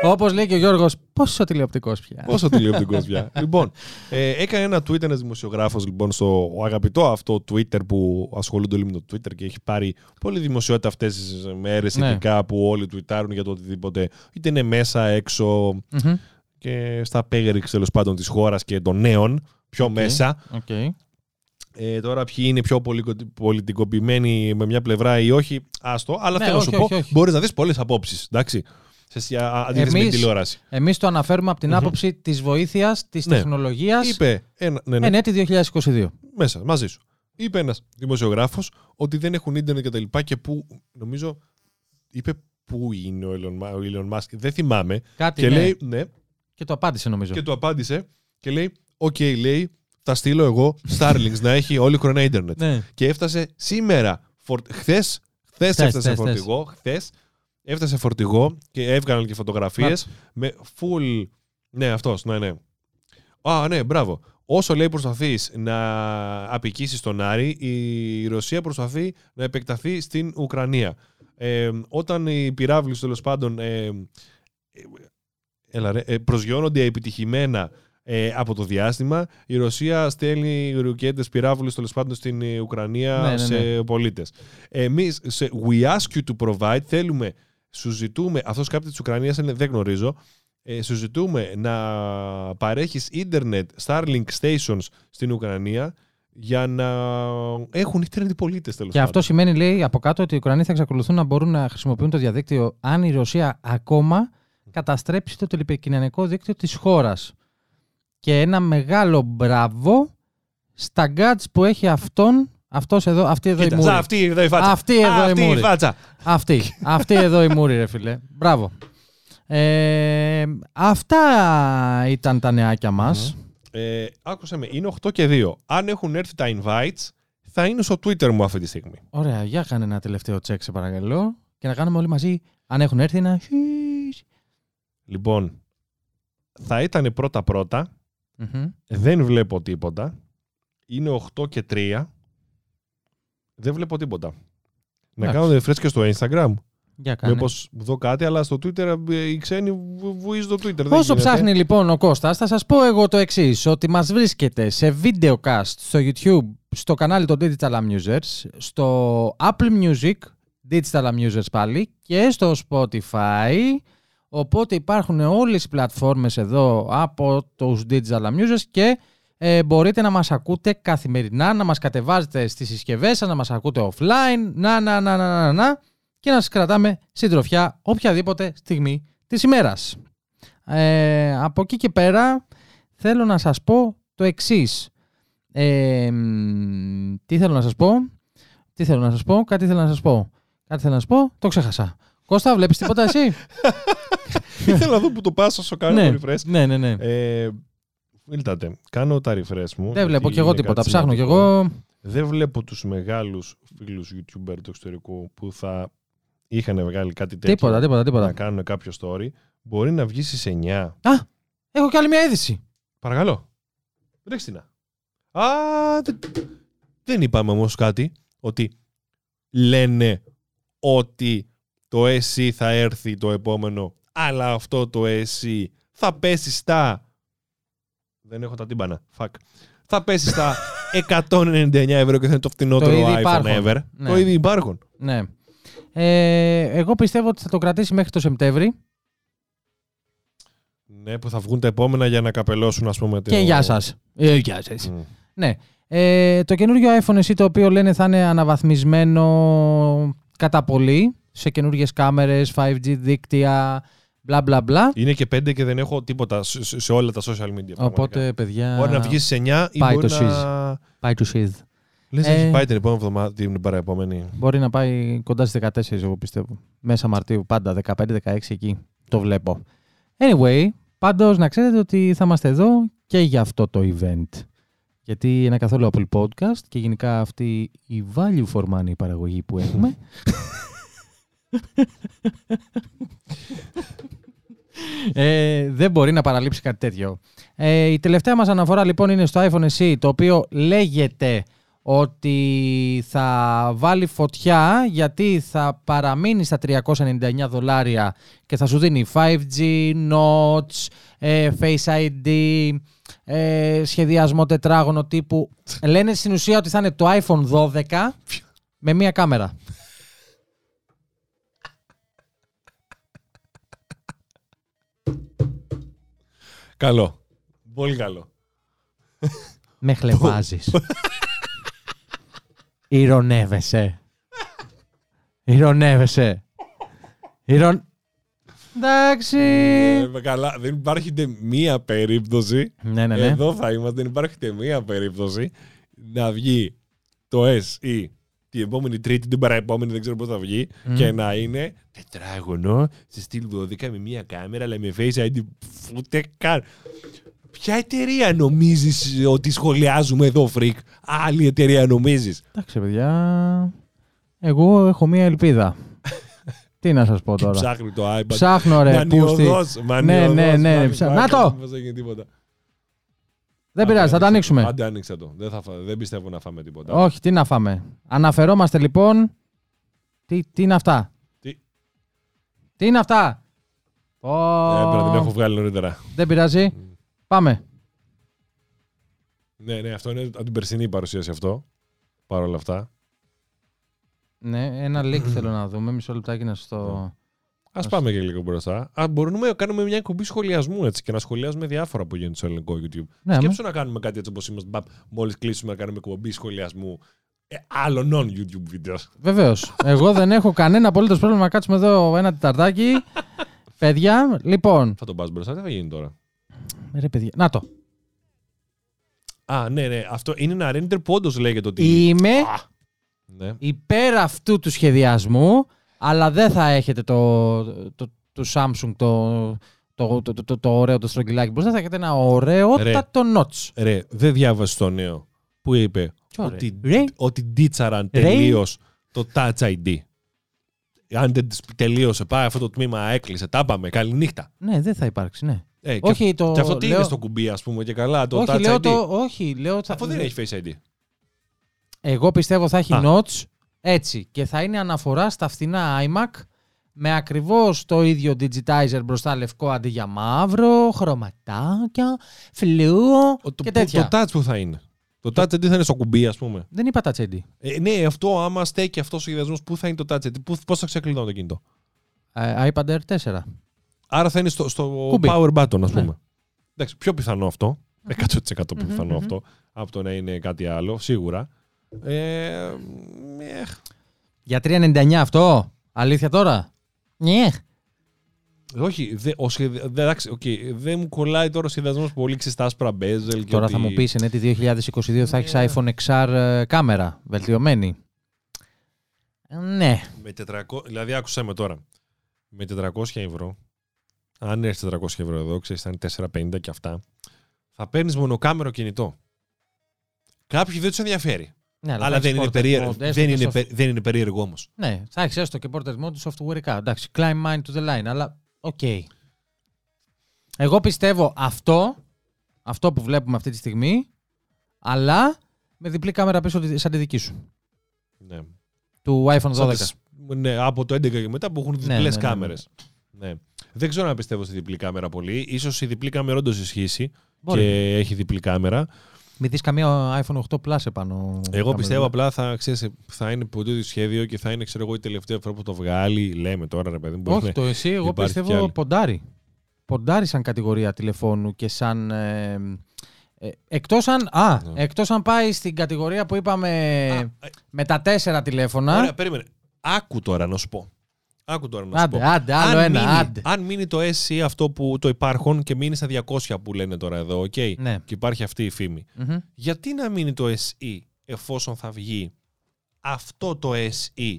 όπως λέει και ο Γιώργος, πόσο τηλεοπτικός πια. Πόσο τηλεοπτικός πια. λοιπόν, ε, έκανε ένα tweet ένας δημοσιογράφος λοιπόν, στο αγαπητό αυτό Twitter που ασχολούνται όλοι με το Twitter και έχει πάρει πολλή δημοσιότητα αυτές τις μέρες, Ναι. ειδικά που όλοι tweet άρουν για το οτιδήποτε. Είτε είναι μέσα, έξω Μμμ. και στα πέριξ τέλος πάντων της χώρας και των νέων. Πιο Οκ. μέσα. Οκ. Ε, τώρα, ποιοι είναι πιο πολυκο- πολιτικοποιημένοι με μια πλευρά ή όχι, άστο. Αλλά Ναι, θέλω όχι, να σου όχι, πω, όχι. μπορείς να δεις πολλές απόψεις. Εντάξει. Σε σ- α- αντίθεση με την Εμείς- τηλεόραση. Εμείς το αναφέρουμε από την άποψη της βοήθειας, της Ναι. τεχνολογίας, Είπε ένα, ναι, ναι. εν έτη 2022. μέσα, μαζί σου. Είπε ένας δημοσιογράφος ότι δεν έχουν ίντερνετ και τα λοιπά και που νομίζω είπε πού είναι ο Elon, Μα- ο Elon Musk, δεν θυμάμαι. Κάτι και ναι. λέει, ναι, Και το απάντησε νομίζω. και του απάντησε και λέει, οκ, λέει, θα στείλω εγώ Starlinks να έχει όλη χρονιά ίντερνετ. Ναι. Και έφτασε σήμερα, φορ... χθες, χθες Χθες, έφτασε χθες, φορτηγό, χθες έφτασε φορτηγό και έβγαλαν και φωτογραφίες με full, ναι αυτός, ναι ναι. Α, ναι, μπράβο. Όσο λέει προσπαθείς να αποικήσεις τον Άρη, η Ρωσία προσπαθεί να επεκταθεί στην Ουκρανία. Ε, όταν οι πυραύλους τέλος πάντων ε, ε, έλα ρε, ε, προσγειώνονται επιτυχημένα ε, από το διάστημα, η Ρωσία στέλνει ρουκέτες πυράβλους τέλος πάντων στην ε, Ουκρανία Ναι, ναι, σε πολίτες. Εμείς σε We ask you to provide θέλουμε, σου ζητούμε, αυτός κάποιος της Ουκρανίας είναι, δεν γνωρίζω, ε, σου ζητούμε να παρέχεις ίντερνετ Starlink stations στην Ουκρανία για να έχουν ίντερνετ οι πολίτες τέλος Και αυτό σημαίνει, λέει, από κάτω ότι οι Ουκρανοί θα εξακολουθούν να μπορούν να χρησιμοποιούν το διαδίκτυο αν η Ρωσία ακόμα καταστρέψει το τηλεπικοινωνικό δίκτυο της χώρας. Και ένα μεγάλο μπράβο στα γκάτς που έχει αυτόν, αυτός εδώ, αυτή εδώ Κοίτα, η μούρη. σα, αυτή εδώ η φάτσα. Αυτή εδώ η αυτή μούρη. φάτσα. Αυτή. Αυτή εδώ η μούρη, ρε φίλε. Μπράβο. Ε, αυτά ήταν τα νεάκια μας. Ε, άκουσα με, είναι 8 και 2. Αν έχουν έρθει τα invites, θα είναι στο Twitter μου αυτή τη στιγμή. Ωραία, για κάνε ένα τελευταίο τσεκ, σε παρακαλώ. Και να κάνουμε όλοι μαζί, αν έχουν έρθει, ένα... χις. Λοιπόν, θα ήταν πρώτα-πρώτα. Μμμ. Δεν βλέπω τίποτα. Είναι 8 και 3. Δεν βλέπω τίποτα. Να Εντάξει. κάνω refresh και στο Instagram. Για κάνε. Μήπως δω κάτι, αλλά στο Twitter ε, οι ξένοι βου- βουίζουν το Twitter. Δεν Όσο γίνεται. ψάχνει λοιπόν ο Κώστας, θα σας πω εγώ το εξής ότι μας βρίσκεται σε videocast στο YouTube, στο κανάλι των Digital Amusers, στο Apple Music, Digital Amusers πάλι, και στο Spotify, οπότε υπάρχουν όλες οι πλατφόρμες εδώ από τους Digital Amusers και ε, μπορείτε να μας ακούτε καθημερινά, να μας κατεβάζετε στις συσκευές σας, να μας ακούτε offline, να, να, να, να, να, να, και να σας κρατάμε συντροφιά οποιαδήποτε στιγμή της ημέρας. Ε, από εκεί και πέρα θέλω να σας πω το εξής. Ε, μ, τι θέλω να σας πω; Τι θέλω να σας πω; Κάτι θέλω να σας πω. Κάτι θέλω να σας πω; Το ξέχασα. Κώστα, βλέπεις τίποτα εσύ; Ήθελα να δω που το πάσω στο κάνω ναι, το refresh. ναι, ναι, ναι. Ε, Φίλτατε, κάνω τα refresh μου. Δεν γιατί βλέπω κι εγώ είναι τίποτα. κάτι Ψάχνω κι σημαντικό. εγώ. Δεν βλέπω τους μεγάλους φίλους YouTuber του εξωτερικού που θα είχαν βγάλει κάτι τέτοιο Τίποτα, τίποτα, να τίποτα. κάνουν κάποιο story. Μπορεί να βγει στις 9. Α, έχω κι άλλη μια είδηση. Παρακαλώ. Ρίξτε την. Α, δεν, δεν είπαμε όμως κάτι. Ότι λένε ότι το SC θα έρθει το επόμενο, αλλά αυτό το SC θα πέσει στα... Δεν έχω τα τύμπανα. Fuck. Θα πέσεις στα 199 ευρώ και θα είναι το φτηνότερο ήδη iPhone υπάρχον. ever. Ναι. Το ήδη υπάρχουν. Ναι. Ε, εγώ πιστεύω ότι θα το κρατήσει μέχρι το Σεπτέμβρη. Ναι, που θα βγουν τα επόμενα για να καπελώσουν, ας πούμε. Και το- γεια σας. Ε, γεια σας. Μμ. Ναι. Ε, το καινούριο iPhone εσύ το οποίο λένε θα είναι αναβαθμισμένο κατά πολύ σε καινούριες κάμερες, 5G δίκτυα, μπλα μπλα μπλα. Είναι και 5 και δεν έχω τίποτα σε, σε- σε όλα τα social media. πραγματικά. Οπότε, παιδιά, Μπορεί να βγεις σε 9 ή πάει μπορεί το να. πάει to shiz. Λες Ε, έχει πάει την επόμενη εβδομάδα, την παραεπόμενη. Μπορεί να πάει κοντά στις 14, εγώ πιστεύω. Μέσα Μαρτίου, πάντα 15-16 εκεί. Το βλέπω. Anyway, πάντως να ξέρετε ότι θα είμαστε εδώ και για αυτό το event. Γιατί είναι καθόλου Apple Podcast και γενικά αυτή η value for money παραγωγή που έχουμε. ε, δεν μπορεί να παραλείψει κάτι τέτοιο. Ε, η τελευταία μας αναφορά λοιπόν είναι στο iPhone SE το οποίο λέγεται ότι θα βάλει φωτιά γιατί θα παραμείνει στα 399 δολάρια και θα σου δίνει 5G, Notch, ε, Face ID, ε, σχεδιασμό τετράγωνο τύπου. Λένε στην ουσία ότι θα είναι το iPhone 12 με μία κάμερα. Καλό. Πολύ καλό. Με χλεβάζεις. Ηρωνεύεσαι. Ηρωνεύεσαι. Ηρων... Εντάξει. Ε, καλά, δεν υπάρχει ούτε μία περίπτωση. Ναι, ναι, ναι. Εδώ θα είμαστε, δεν υπάρχει ούτε μία περίπτωση να βγει το SE την επόμενη Τρίτη, την παραεπόμενη, δεν ξέρω πώς θα βγει, Μμ. και να είναι τετράγωνο σε στυλ 12 με μία κάμερα, αλλά με face ID. Ούτε καν. Ποια εταιρεία νομίζεις ότι σχολιάζουμε εδώ, Freak; Άλλη εταιρεία νομίζεις; Εντάξει, παιδιά. Εγώ έχω μία ελπίδα. Τι να σας πω τώρα; Ψάχνει το iPad; Ψάχνω ρε. πούστη. Μανιωδώς, Ναι, μανιωδώς, ναι, ναι. μάνι, ψά- μάνι, Να το! Πώς έγινε τίποτα. Δεν Άντε, πειράζει, θα το άνοιξε. ανοίξουμε. Άντε, άνοιξε το. Δεν, θα, φά- δεν πιστεύω να φάμε τίποτα. Όχι, τι να φάμε. Αναφερόμαστε λοιπόν. Τι, τι είναι αυτά; Τι; Τι είναι αυτά; Ω, Ε, πρέπει να την έχω βγάλει νωρίτερα. Δεν πειράζει. Πάμε. Ναι, ναι, αυτό είναι από την περσινή παρουσίαση αυτό. Παρ' όλα αυτά. Ναι, ένα link θέλω να δούμε. Μισό λεπτάκι να στο. Α Ας- πάμε και λίγο μπροστά. Α, μπορούμε να κάνουμε μια εκπομπή σχολιασμού έτσι και να σχολιάζουμε διάφορα που γίνονται στο ελληνικό YouTube. Ναι, Σκέψου να κάνουμε κάτι έτσι όπως είμαστε. Μόλις κλείσουμε να κάνουμε εκπομπή σχολιασμού ε, άλλων non-YouTube βίντεο. Βεβαίως. Εγώ δεν έχω κανένα απολύτως πρόβλημα να κάτσουμε εδώ ένα τεταρτάκι. παιδιά, λοιπόν. Θα τον πας μπροστά, τι θα γίνει τώρα; Ρε παιδιά. Να το. Α, ναι, ναι. Αυτό είναι ένα render που όντως λέγεται ότι. Είμαι Ναι. υπέρ αυτού του σχεδιασμού, αλλά δεν θα έχετε το, το, το Samsung το, το, το, το, το, το ωραίο το στρογγυλάκι μπροστά. Θα έχετε ένα ωραιότατο notch. Ρε, δεν διάβασε το νέο που είπε Ποιο, ρε; ότι, Ρε; ότι ντίτσαραν Ρε; τελείως το Touch ID. Αν δεν τις τελείωσε, πάει αυτό το τμήμα, έκλεισε, τα πάμε. Καληνύχτα. Ναι, δεν θα υπάρξει, ναι. Ε, και, όχι, το. και αυτό τι λέω, είναι στο κουμπί, ας πούμε, και καλά, το όχι, Touch λέω ID. το, όχι, λέω ότι θα- Αφού δεν έχει Face ID. Εγώ πιστεύω θα έχει Α. notch έτσι και θα είναι αναφορά στα φθηνά iMac με ακριβώς το ίδιο digitizer μπροστά λευκό αντί για μαύρο, χρωματάκια, φλούο Ο- το, και που- τέτοια. το Touch που θα είναι. Το Touch ID θα είναι στο κουμπί, ας πούμε. Δεν είπα Touch ID. Ε, ναι, αυτό άμα στέκει αυτός ο σχεδιασμό, πού θα είναι το Touch ID, πώς θα ξεκλειδώνει το κινητό; Ε, iPad Air 4. Άρα θα είναι στο, στο Κουμπί. power button, ας Ναι. πούμε. Εντάξει, πιο πιθανό αυτό. 100% πιο Μμμ, πιθανό μμμ. αυτό. Από το να είναι κάτι άλλο, σίγουρα. Ε, ε, Για 3,99 αυτό. Αλήθεια τώρα. Ναι. όχι, δε, ο σχεδι... δε, εντάξει, οκ, δεν μου κολλάει τώρα ο σχεδιασμός πολύ ξεστά άσπρα bezel. και Τώρα ότι... θα μου πεις, ναι, τη 2022 θα έχεις iPhone XR ε, κάμερα, βελτιωμένη. Ε, Ναι. Με 400, δηλαδή, άκουσα με τώρα. Με 400 ευρώ, αν έρθει 400 ευρώ εδώ, ξέρεις, θα είναι 450 και αυτά, θα παίρνεις μονοκάμερο κινητό. Κάποιοι δεν τους ενδιαφέρει. Ναι Αλλά, θα δεν έχεις είναι, portrait περίεργο, mode, έστω δεν, και είναι, στο- πε- δεν είναι περίεργο όμως. Ναι, θα έχεις έστω και portrait mode software ικά. Εντάξει, climb mine to the line, αλλά οκ. Εγώ πιστεύω αυτό, αυτό που βλέπουμε αυτή τη στιγμή, αλλά με διπλή κάμερα πίσω τη- σαν τη δική σου. Ναι. Του iPhone 12. Σαν τις- ναι, από το 11 και μετά που έχουν διπλές ναι, ναι, ναι. κάμερες. Ναι. Δεν ξέρω αν πιστεύω στη διπλή κάμερα πολύ. Ίσως η διπλή κάμερα όντως ισχύσει Μπορεί. και έχει διπλή κάμερα. Μην δεις καμία iPhone 8 Plus επάνω. Εγώ κάμερα. πιστεύω απλά θα, ξέρεις, θα είναι ποτέ το σχέδιο και θα είναι ξέρω εγώ, η τελευταία φορά που το βγάλει. Λέμε τώρα, ρε παιδί μου. μπορεί Όχι, να- το εσύ, εγώ υπάρχει κι πιστεύω άλλη. ποντάρι. Ποντάρι σαν κατηγορία τηλεφώνου και σαν. Ε, ε, εκτός αν, α, Ναι. εκτός αν πάει στην κατηγορία που είπαμε Α, ε, με τα τέσσερα τηλέφωνα. Ωραία, περίμενε. Άκου τώρα να σου πω. Άκου τώρα να σου Άντε, πω. άντε, άλλο αν, ένα, μείνει, άντε. αν μείνει το SE αυτό που το υπάρχον και μείνει στα 200 που λένε τώρα εδώ, οκ. Ναι. Και υπάρχει αυτή η φήμη. Μμμ. Γιατί να μείνει το SE εφόσον θα βγει αυτό το SE.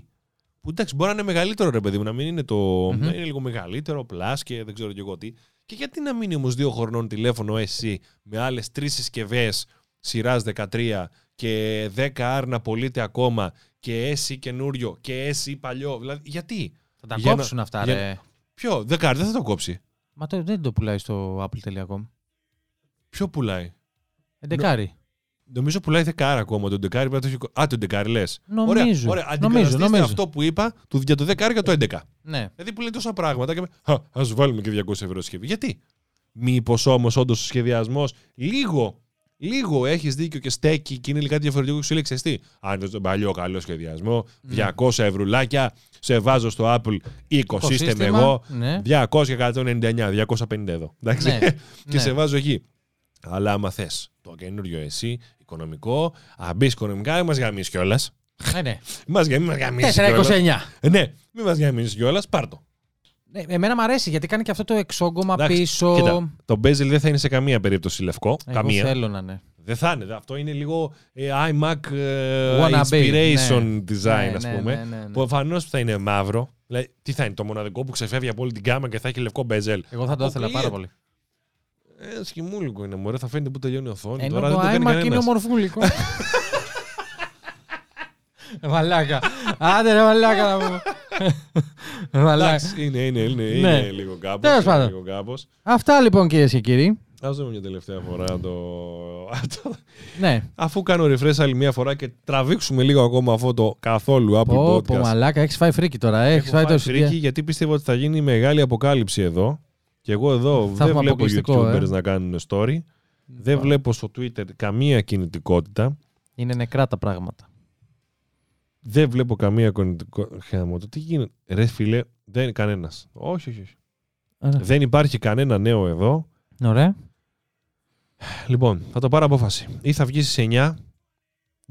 Που εντάξει, μπορεί να είναι μεγαλύτερο ρε παιδί μου, να μην είναι το. Μμμ. να είναι λίγο μεγαλύτερο, plus και δεν ξέρω και εγώ τι. Και γιατί να μείνει όμως δύο χρονών τηλέφωνο SE με άλλες τρεις συσκευές σειράς 13 και 10R να πωλείται ακόμα και SE καινούριο και SE παλιό. Δηλαδή, γιατί; Θα τα Για να- κόψουν αυτά, για- ρε. Ποιο, 10R δεν θα το κόψει. Μα το, δεν το πουλάει στο apple.com. Ποιο πουλάει; Εντεκάρι. Νομίζω πουλάει 10R ακόμα. Το 11 πρέπει να το έχει. Α, το 11 λες. Νομίζω. Ωραία, ωραία. νομίζω, Αντικαταστήστε νομίζω. αυτό που είπα του, για το 10 και το 11. Ναι. Δηλαδή που λέει τόσα πράγματα και με. Α βάλουμε και 200 ευρώ συσκευή. Γιατί; Μήπως όμως όντως ο σχεδιασμός λίγο, λίγο έχεις δίκιο και στέκει και είναι κάτι διαφορετικό και σου λέει ξέρεις τι. Αν είναι τον παλιό καλό σχεδιασμό, 200 ευρουλάκια, σε βάζω στο Apple Ecosystem Σύστημα, εγώ. Ναι. 200 και 199, 250 εδώ. Εντάξει. Ναι, και ναι. σε βάζω εκεί. Αλλά άμα θες το καινούριο εσύ, οικονομικό, αν μπεις οικονομικά, δεν μας γαμίσεις κιόλας. Ε, ναι. Μας γαμίσει, μας γαμίσεις κιόλας. 4,29. Ε, Ναι, μην μας γαμίσεις κιόλας, πάρ το. Ναι, εμένα μου αρέσει γιατί κάνει και αυτό το εξόγκωμα Εντάξει, πίσω. Κοίτα, το bezel δεν θα είναι σε καμία περίπτωση λευκό. Εγώ καμία. θέλω να είναι. Δεν θα είναι. Αυτό είναι λίγο ε, iMac ε, Wannabe, inspiration ναι. design, Ναι, ας ναι, πούμε. ναι, ναι, ναι. Που εμφανώ θα είναι μαύρο. Δηλαδή, τι θα είναι το μοναδικό που ξεφεύγει από όλη την γάμα και θα έχει λευκό μπεζέλ. Εγώ θα το ήθελα πάρα Αποκλείεται. πολύ. Ε, σχημούλικο είναι, μωρέ. Θα φαίνεται που τελειώνει η οθόνη. Ενώ Τώρα το δεν το κάνει iMac είναι κανένας. ομορφούλικο. Ε, Μαλάκα. Άντε ρε μαλάκα να πούμε. Ε, Μαλάκα. Εντάξει, είναι, είναι, είναι, Ναι. είναι λίγο κάπως. Τέλος είναι πάντων. λίγο κάπως. Αυτά λοιπόν κυρίες και κύριοι. Ας δούμε μια τελευταία φορά το... αυτό. Ναι. Αφού κάνω refresh άλλη μια φορά και τραβήξουμε λίγο ακόμα αυτό το καθόλου Apple Πω, πω, Podcast. μαλάκα, έχεις φάει φρίκη τώρα. Έχεις Έχω φάει το φρίκη CD. γιατί πιστεύω ότι θα γίνει μεγάλη αποκάλυψη εδώ. Και εγώ εδώ Θα δεν έχουμε βλέπω αποκλειστικό, YouTubers ε. να κάνουν story. Δεν βλέπω στο Twitter καμία κινητικότητα. Είναι νεκρά τα πράγματα. Δεν βλέπω καμία κινητικότητα. Χαμό το τι γίνεται. Ρε φίλε, δεν είναι κανένας. Όχι, όχι, όχι. Ωραία. Δεν υπάρχει κανένα νέο εδώ. Ωραία. Λοιπόν, θα το πάρω απόφαση. Ή θα βγεις στι 9.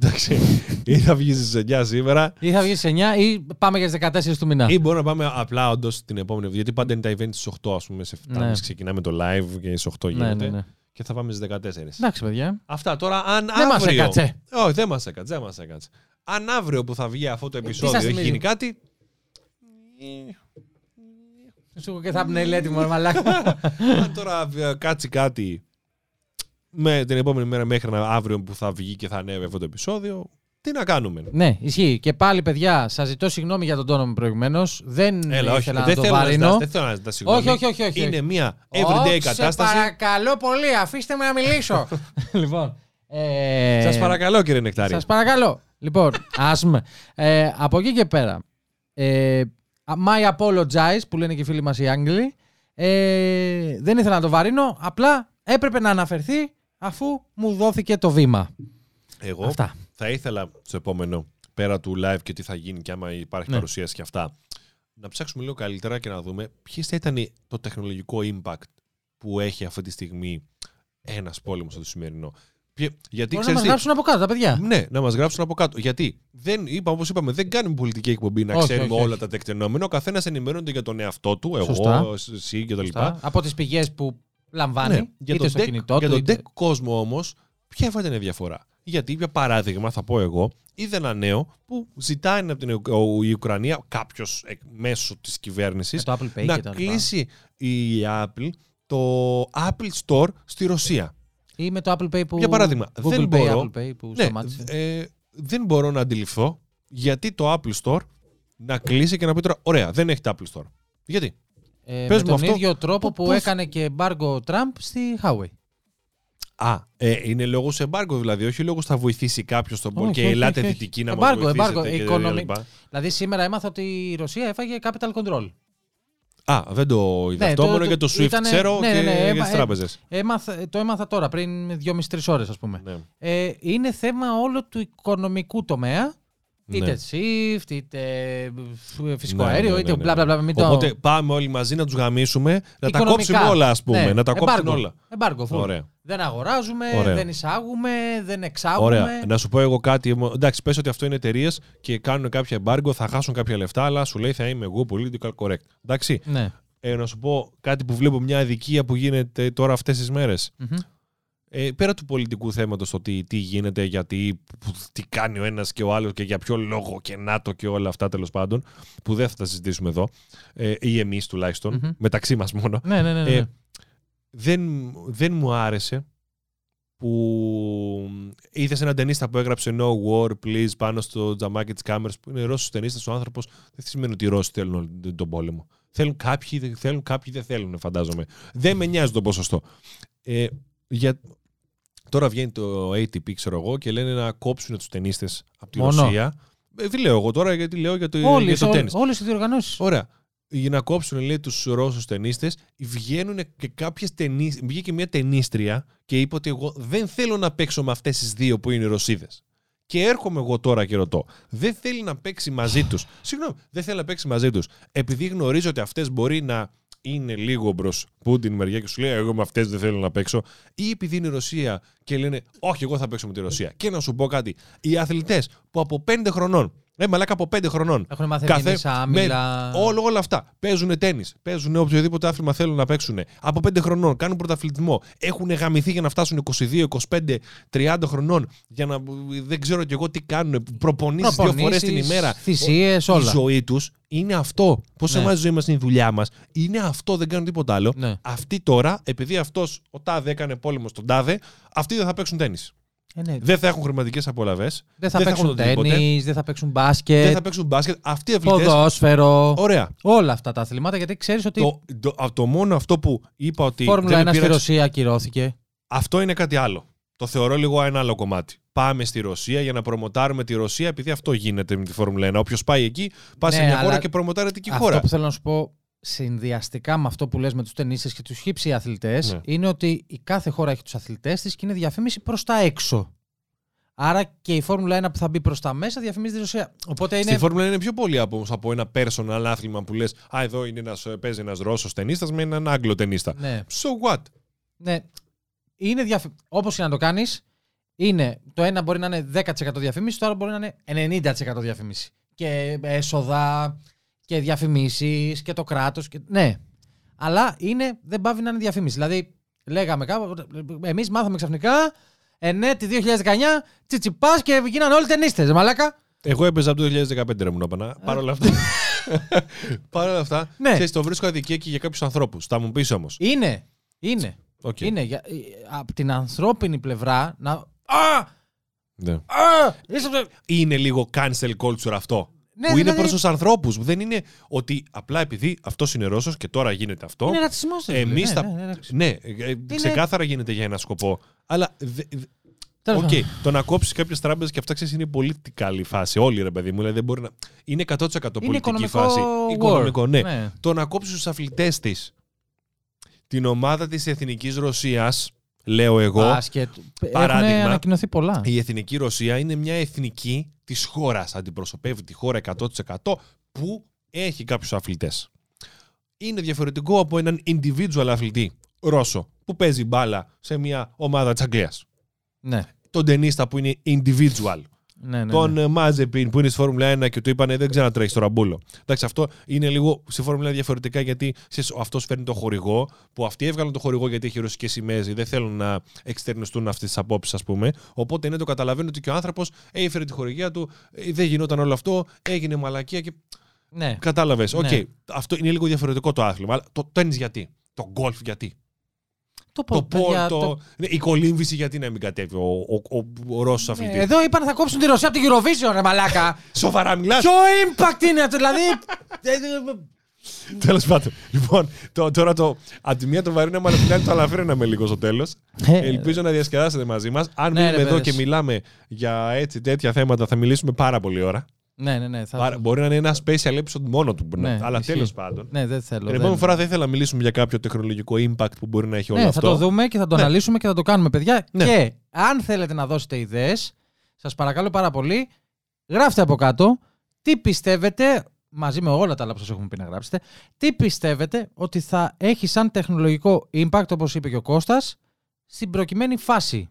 Εντάξει. ή θα βγεις στι 9 σήμερα. Ή θα βγεις σε 9 ή πάμε για τις 14 του μηνά. Ή μπορούμε να πάμε απλά όντως την επόμενη εβδομάδα. Γιατί πάντα είναι τα event στις 8, ας πούμε. Σε 7 Ναι. ξεκινάμε το live και στις 8 ναι, γίνεται. ναι, ναι. Και θα πάμε στις 14. Εντάξει, παιδιά. Αυτά τώρα, αν Δεν μας αύριο. έκατσε. Όχι, δεν μας έκατσε, δεν μας έκατσε. Αν αύριο που θα βγει αυτό το επεισόδιο σας έχει θυμίζει; γίνει κάτι. Σου έχω και θα πνέει έτοιμο, ρε μαλάκα. αν τώρα ε, κάτσει κάτι με την επόμενη μέρα μέχρι να αύριο που θα βγει και θα ανέβει αυτό το επεισόδιο, τι να κάνουμε; ναι, ισχύει. Και πάλι, παιδιά, σας ζητώ συγγνώμη για τον τόνο μου προηγουμένως. Δεν Έλα, όχι, ήθελα δεν να το θέλω να, βαρύνω. ζητάς, δεν θέλω να ζητάς συγγνώμη. Όχι, όχι, όχι, όχι. Είναι μια everyday Όχι, κατάσταση. Σε παρακαλώ πολύ, αφήστε με να μιλήσω. λοιπόν. Ε, Σας παρακαλώ κύριε Νεκτάρη. Σας παρακαλώ. Λοιπόν, ας πούμε. Ε, από εκεί και πέρα. Ε, my apologize που λένε και οι φίλοι μας οι Άγγλοι. Ε, δεν ήθελα να το βαρύνω. Απλά έπρεπε να αναφερθεί αφού μου δόθηκε το βήμα. Εγώ Αυτά. θα ήθελα στο επόμενο, πέρα του live και τι θα γίνει και άμα υπάρχει Ναι. παρουσίαση και αυτά, να ψάξουμε λίγο καλύτερα και να δούμε ποιες θα ήταν το τεχνολογικό impact που έχει αυτή τη στιγμή ένας πόλεμος σαν το σημερινό. Ποια- Γιατί Μπορεί να ξέρεις μας τι, γράψουν από κάτω τα παιδιά. Ναι, να μας γράψουν από κάτω. Γιατί δεν, είπα, όπως είπαμε, δεν κάνουμε πολιτική εκπομπή να Όχι, ξέρουμε όχι, όλα όχι. τα τεκτενόμενα. Ο καθένας ενημερώνεται για τον εαυτό του, Σωστά. εγώ, εσύ κτλ. Σωστά. Από τις πηγές που λαμβάνει. Ναι, για είτε τον στο tech- κινητό για του. τον είτε- tech κόσμο όμως, ποια θα ήταν η διαφορά; Γιατί, για παράδειγμα, θα πω εγώ, είδα ένα νέο που ζητάει από την Ουκ- ο- η Ουκρανία, κάποιος μέσω της κυβέρνησης, με το Apple Pay να και τα λοιπά. κλείσει η Apple το Apple Store στη Ρωσία. Ή με το Apple Pay που. Για παράδειγμα, Google δεν Pay, μπορώ- Apple Pay που Ναι, σταμάτησε. ε, δεν μπορώ να αντιληφθώ γιατί το Apple Store να κλείσει και να πει τώρα, ωραία, δεν έχει το Apple Store. Γιατί; Ε, πες με μου τον αυτό, ίδιο τρόπο που, πού- έκανε και embargo Trump στη Huawei. Α, ε, είναι λόγω εμπάργκο δηλαδή, όχι λόγω θα βοηθήσει κάποιος τον πόλεμο Όχι, και όχι, ελάτε όχι, όχι. δυτικοί να μας Embargo, βοηθήσετε. embargo, και οικονομι- λοιπά. Δηλαδή σήμερα έμαθα ότι η Ρωσία έφαγε capital control. Α, δεν το είδα Ναι, αυτό, το- μόνο το- για το SWIFT ήτανε- ξέρω ναι, και ναι, ναι, για έμα- τις ε, τράπεζες. Έμαθα, το έμαθα τώρα, πριν 2,5-3 ώρες ας πούμε. Ναι. Ε, είναι θέμα όλο του οικονομικού τομέα. Είτε Ναι. shift, είτε φυσικό Ναι, αέριο, ναι, ναι, είτε ναι. μπλα μπλα μπλα. μην το- Οπότε πάμε όλοι μαζί να τους γαμίσουμε, να τα Οικονομικά. κόψουμε όλα, ας πούμε. Ναι, Να τα κόψουν embargo. όλα. Embargo, full. Ωραία. Δεν αγοράζουμε, Ωραία. δεν εισάγουμε, δεν εξάγουμε. Ωραία. Να σου πω εγώ κάτι. εμ, Εντάξει, πες ότι αυτό είναι εταιρείες και κάνουν κάποια embargo, θα χάσουν κάποια λεφτά, αλλά σου λέει θα είμαι εγώ political correct. Εντάξει. Ναι. Ε, να σου πω κάτι που βλέπω μια αδικία που γίνεται τώρα αυτές τις μέρες. Μμμ. Ε, πέρα του πολιτικού θέματος, το τι, τι γίνεται, γιατί, που- τι κάνει ο ένας και ο άλλος και για ποιο λόγο και ΝΑΤΟ και όλα αυτά τέλος πάντων, που δεν θα τα συζητήσουμε εδώ, ε, ή εμείς τουλάχιστον, Μμμ. μεταξύ μας μόνο. Ναι, ναι, ναι. ναι. Ε, δεν, δεν μου άρεσε που είδες έναν ταινίστα που έγραψε No War, please πάνω στο τζαμάκι της κάμερας που είναι Ρώσος ταινίστας. Ο άνθρωπος δεν σημαίνει ότι οι Ρώσοι θέλουν όλη- τον πόλεμο. Θέλουν κάποιοι, δεν θέλουν, κάποιοι δεν θέλουν, φαντάζομαι. Δεν με νοιάζει το ποσοστό. Ε, για... Τώρα βγαίνει το ATP, ξέρω εγώ, και λένε να κόψουν τους ταινίστες από τη Μόνο; Ρωσία. Ε, δεν λέω εγώ τώρα, γιατί λέω για το, Όλες, για το ό- τέννις. όλες οι διοργανώσεις. Ωραία. Για να κόψουν λέει τους Ρώσους ταινίστες, βγαίνουν και κάποιες ταινίστε. Βγήκε μια ταινίστρια και είπε ότι εγώ δεν θέλω να παίξω με αυτές τις δύο που είναι οι Ρωσίδες. Και έρχομαι εγώ τώρα και ρωτώ, δεν θέλει να παίξει μαζί του. Συγγνώμη, δεν θέλει να παίξει μαζί τους. Επειδή γνωρίζω ότι αυτές μπορεί να είναι λίγο μπρος Πούτιν μεριά και σου λέει: Εγώ με αυτές δεν θέλω να παίξω. Ή επειδή είναι η Ρωσία και λένε: Όχι, εγώ θα παίξω με τη Ρωσία. Και να σου πω κάτι. Οι αθλητές που από πέντε χρονών Ε, μαλάκα από 5 χρονών. Έχουν μάθει Καθέ- Καθέ... άμυλα. Με, όλα, όλα αυτά. Παίζουν τέννη, παίζουν οποιοδήποτε άθλημα θέλουν να παίξουν. Από 5 χρονών κάνουν πρωταθλητισμό. Έχουν γαμηθεί για να φτάσουν 22, 25, 30 χρονών. Για να. Δεν ξέρω κι εγώ τι κάνουν. Προπονήσεις δύο φορές την ημέρα. Θυσίες, Η όλα. ζωή τους είναι αυτό. Πώς Ναι. εμάς η ζωή μας είναι η δουλειά μας. Είναι αυτό, δεν κάνουν τίποτα άλλο. Ναι. Αυτοί τώρα, επειδή αυτός ο Τάδε έκανε πόλεμο στον Τάδε, αυτοί δεν θα παίξουν τέννη. Ε, ναι. Δεν θα έχουν χρηματικές απολαυέ. Δεν θα δεν θα παίξουν έχουν οτιδήποτε. τέννη, δεν θα παίξουν μπάσκετ, Δεν θα παίξουν μπάσκετ. Αυτοί οι αθλητέ. ποδόσφαιρο. Ωραία. Όλα αυτά τα αθλήματα γιατί ξέρεις ότι Το, το, α, το μόνο αυτό που είπα ότι. η Φόρμουλα δεν 1 με στη πείραξε- Ρωσία ακυρώθηκε. Αυτό είναι κάτι άλλο. Το θεωρώ λίγο ένα άλλο κομμάτι. Πάμε στη Ρωσία για να προμοτάρουμε τη Ρωσία, επειδή αυτό γίνεται με τη Φόρμουλα 1. Όποιος πάει εκεί, πάει σε Ναι, μια αλλά χώρα και προμοτάρεται εκεί η Αυτό χώρα. που θέλω να σου πω συνδυαστικά με αυτό που λες με τους ταινίστες και τους χύψη αθλητές Ναι. είναι ότι η κάθε χώρα έχει τους αθλητές της και είναι διαφήμιση προς τα έξω. Άρα και η Φόρμουλα 1 που θα μπει προς τα μέσα διαφημίζει τη Ρωσία. Οπότε είναι... Στη Φόρμουλα 1 είναι πιο πολύ από, από ένα personal άθλημα που λες: Α, εδώ είναι ένας, παίζει ένας Ρώσος ταινίστα με έναν Άγγλο ταινίστα. Ναι, So what? ναι. Είναι διαφη... Όπως και να το κάνεις, είναι, το ένα μπορεί να είναι 10% διαφήμιση, το άλλο μπορεί να είναι 90% διαφήμιση. Και έσοδα και διαφημίσεις και το κράτος. Και... Ναι. Αλλά είναι, δεν πάβει να είναι διαφήμιση. Δηλαδή, λέγαμε κάπου, εμείς μάθαμε ξαφνικά, ενέτη 2019, τσιτσιπάς και γίνανε όλοι ταινίστες, μαλάκα. Εγώ έπαιζα από το 2015 ρε μου να πανά. Παρ' όλα αυτά. Παρ' όλα αυτά, Ναι. ξέρεις, το βρίσκω αδικία και για κάποιους ανθρώπους. Θα μου πεις όμως. Είναι, είναι, Okay. είναι. Για, ε, από την ανθρώπινη πλευρά να... Α! Ναι. Α! Είσαι... Είναι λίγο cancel culture αυτό. Ναι, που είναι δηλαδή- προς τους ανθρώπους. Δεν είναι ότι απλά επειδή αυτός είναι Ρώσος και τώρα γίνεται αυτό. Είναι ρατσισμός. ρε φίλε. Εμείς Ναι, θα. ναι, ναι, ρατσισμός. Ναι, ε, ε, ξεκάθαρα γίνεται για ένα σκοπό. Αλλά. δε- δε- Τέλος Οκ, πάντων. το να κόψεις κάποιες τράπεζες και αυτά ξέρεις είναι πολύ καλή φάση. Όλοι ρε παιδί μου. Δηλαδή δεν μπορεί να... Είναι 100% πολιτική οικονομικό φάση. war. Οικονομικό, ναι. Ναι. Το να κόψεις τους αθλητές της την ομάδα της Εθνικής Ρωσίας, λέω εγώ. Μπάσκετ. Παράδειγμα. Έχουν ανακοινωθεί πολλά. Η Εθνική Ρωσία είναι μια εθνική της χώρας. Αντιπροσωπεύει τη χώρα 100% που έχει κάποιους αθλητές. Είναι διαφορετικό από έναν individual αθλητή Ρώσο που παίζει μπάλα σε μια ομάδα της Αγγλίας. Ναι. Τον ταινίστα που είναι individual. Ναι, ναι, τον ναι. ε, Μάζεπιν που είναι στη Φόρμουλα 1 και του είπανε δεν ξέρω να τρέχεις στο ραμπούλο. Εντάξει, αυτό είναι λίγο στη Φόρμουλα 1 διαφορετικά γιατί αυτός φέρνει το χορηγό, που αυτοί έβγαλαν το χορηγό γιατί έχει ρωσικέ σημαίε, δεν θέλουν να εξτερνιστούν αυτές τις απόψεις, ας πούμε. Οπότε είναι το καταλαβαίνω ότι και ο άνθρωπος έφερε τη χορηγία του, ε, δεν γινόταν όλο αυτό, έγινε μαλακία και. ναι. Κατάλαβες. Οκ, Ναι. αυτό είναι λίγο διαφορετικό το άθλημα. Αλλά το τένις γιατί. Το γκολφ γιατί. Το Το πω, πόλο, παιδιά, το... το- Ναι, η κολύμβηση γιατί να μην κατέβει ο, ο, ο, ο Ρώσος Ναι, αθλητής; Εδώ είπαν θα κόψουν τη Ρωσία από την Eurovision, ρε μαλάκα. Σοβαρά μιλάς; Ποιο impact είναι αυτό, δηλαδή; ε, ε, Τέλος πάντων. Λοιπόν, το, τώρα το. Από τη μία το βαρύναμε, αλλά την άλλη το αναφέραμε λίγο στο τέλος. Ελπίζω να διασκεδάσετε μαζί μας. Αν Ναι, μείνουμε ρε, εδώ παίδες. και μιλάμε για έτσι τέτοια θέματα, θα μιλήσουμε πάρα πολύ ώρα. Ναι, ναι, ναι. θα- Πάρα- Μπορεί να είναι ένα special episode μόνο του. Ναι, αλλά ισχύει. τέλος πάντων. Ναι, δεν θέλω. Την δεν- επόμενη φορά θα ήθελα να μιλήσουμε για κάποιο τεχνολογικό impact που μπορεί να έχει όλο Ναι, αυτό. θα το δούμε και θα το Ναι. αναλύσουμε και θα το κάνουμε, παιδιά. Ναι. Και αν θέλετε να δώσετε ιδέες, σας παρακαλώ πάρα πολύ, γράφτε από κάτω τι πιστεύετε, μαζί με όλα τα άλλα που σας έχουμε πει να γράψετε, τι πιστεύετε ότι θα έχει σαν τεχνολογικό impact, όπως είπε και ο Κώστας, στην προκειμένη φάση.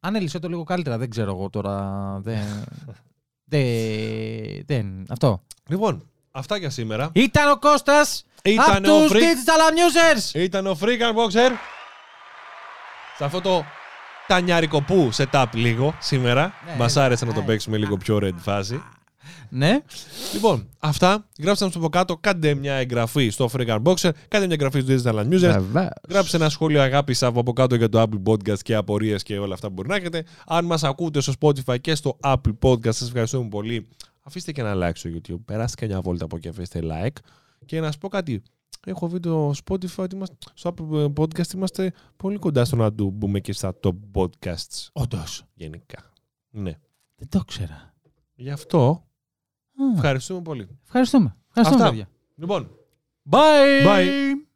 Αν έλυσε το λίγο καλύτερα, δεν ξέρω εγώ τώρα. Δεν. δεν- δεν. Αυτό. Λοιπόν, αυτά για σήμερα. Ήταν ο Κώστας Ήταν από ο τους Freak. Digital Amusers. Ήταν ο Freak Unboxer. Σε αυτό το τανιάρικο που setup λίγο σήμερα. Ναι, Μας ναι. άρεσε να το Ναι. παίξουμε λίγο πιο red φάση. Ναι. Λοιπόν, αυτά. Γράψτε μας από κάτω. Κάντε μια εγγραφή στο Freak Unboxer. Κάντε μια εγγραφή στο Digital Amusers. Βεβαίως. Γράψτε ένα σχόλιο αγάπης από από κάτω για το Apple Podcast και απορίες και όλα αυτά που μπορεί να έχετε. Αν μας ακούτε στο Spotify και στο Apple Podcast, σας ευχαριστούμε πολύ. Αφήστε και ένα like στο YouTube. Περάστε και μια βόλτα από εκεί, αφήστε like. Και να σα πω κάτι. Έχω δει το Spotify ότι είμαστε, στο Apple Podcast είμαστε πολύ κοντά στο να του μπούμε και στα top podcasts Όντως. γενικά. Ναι. Δεν το ήξερα. Γι' αυτό Α, ευχαριστούμε πολύ. Ευχαριστούμε. Ευχαριστούμε, Αυτά. παιδιά. Λοιπόν, Bye. Bye.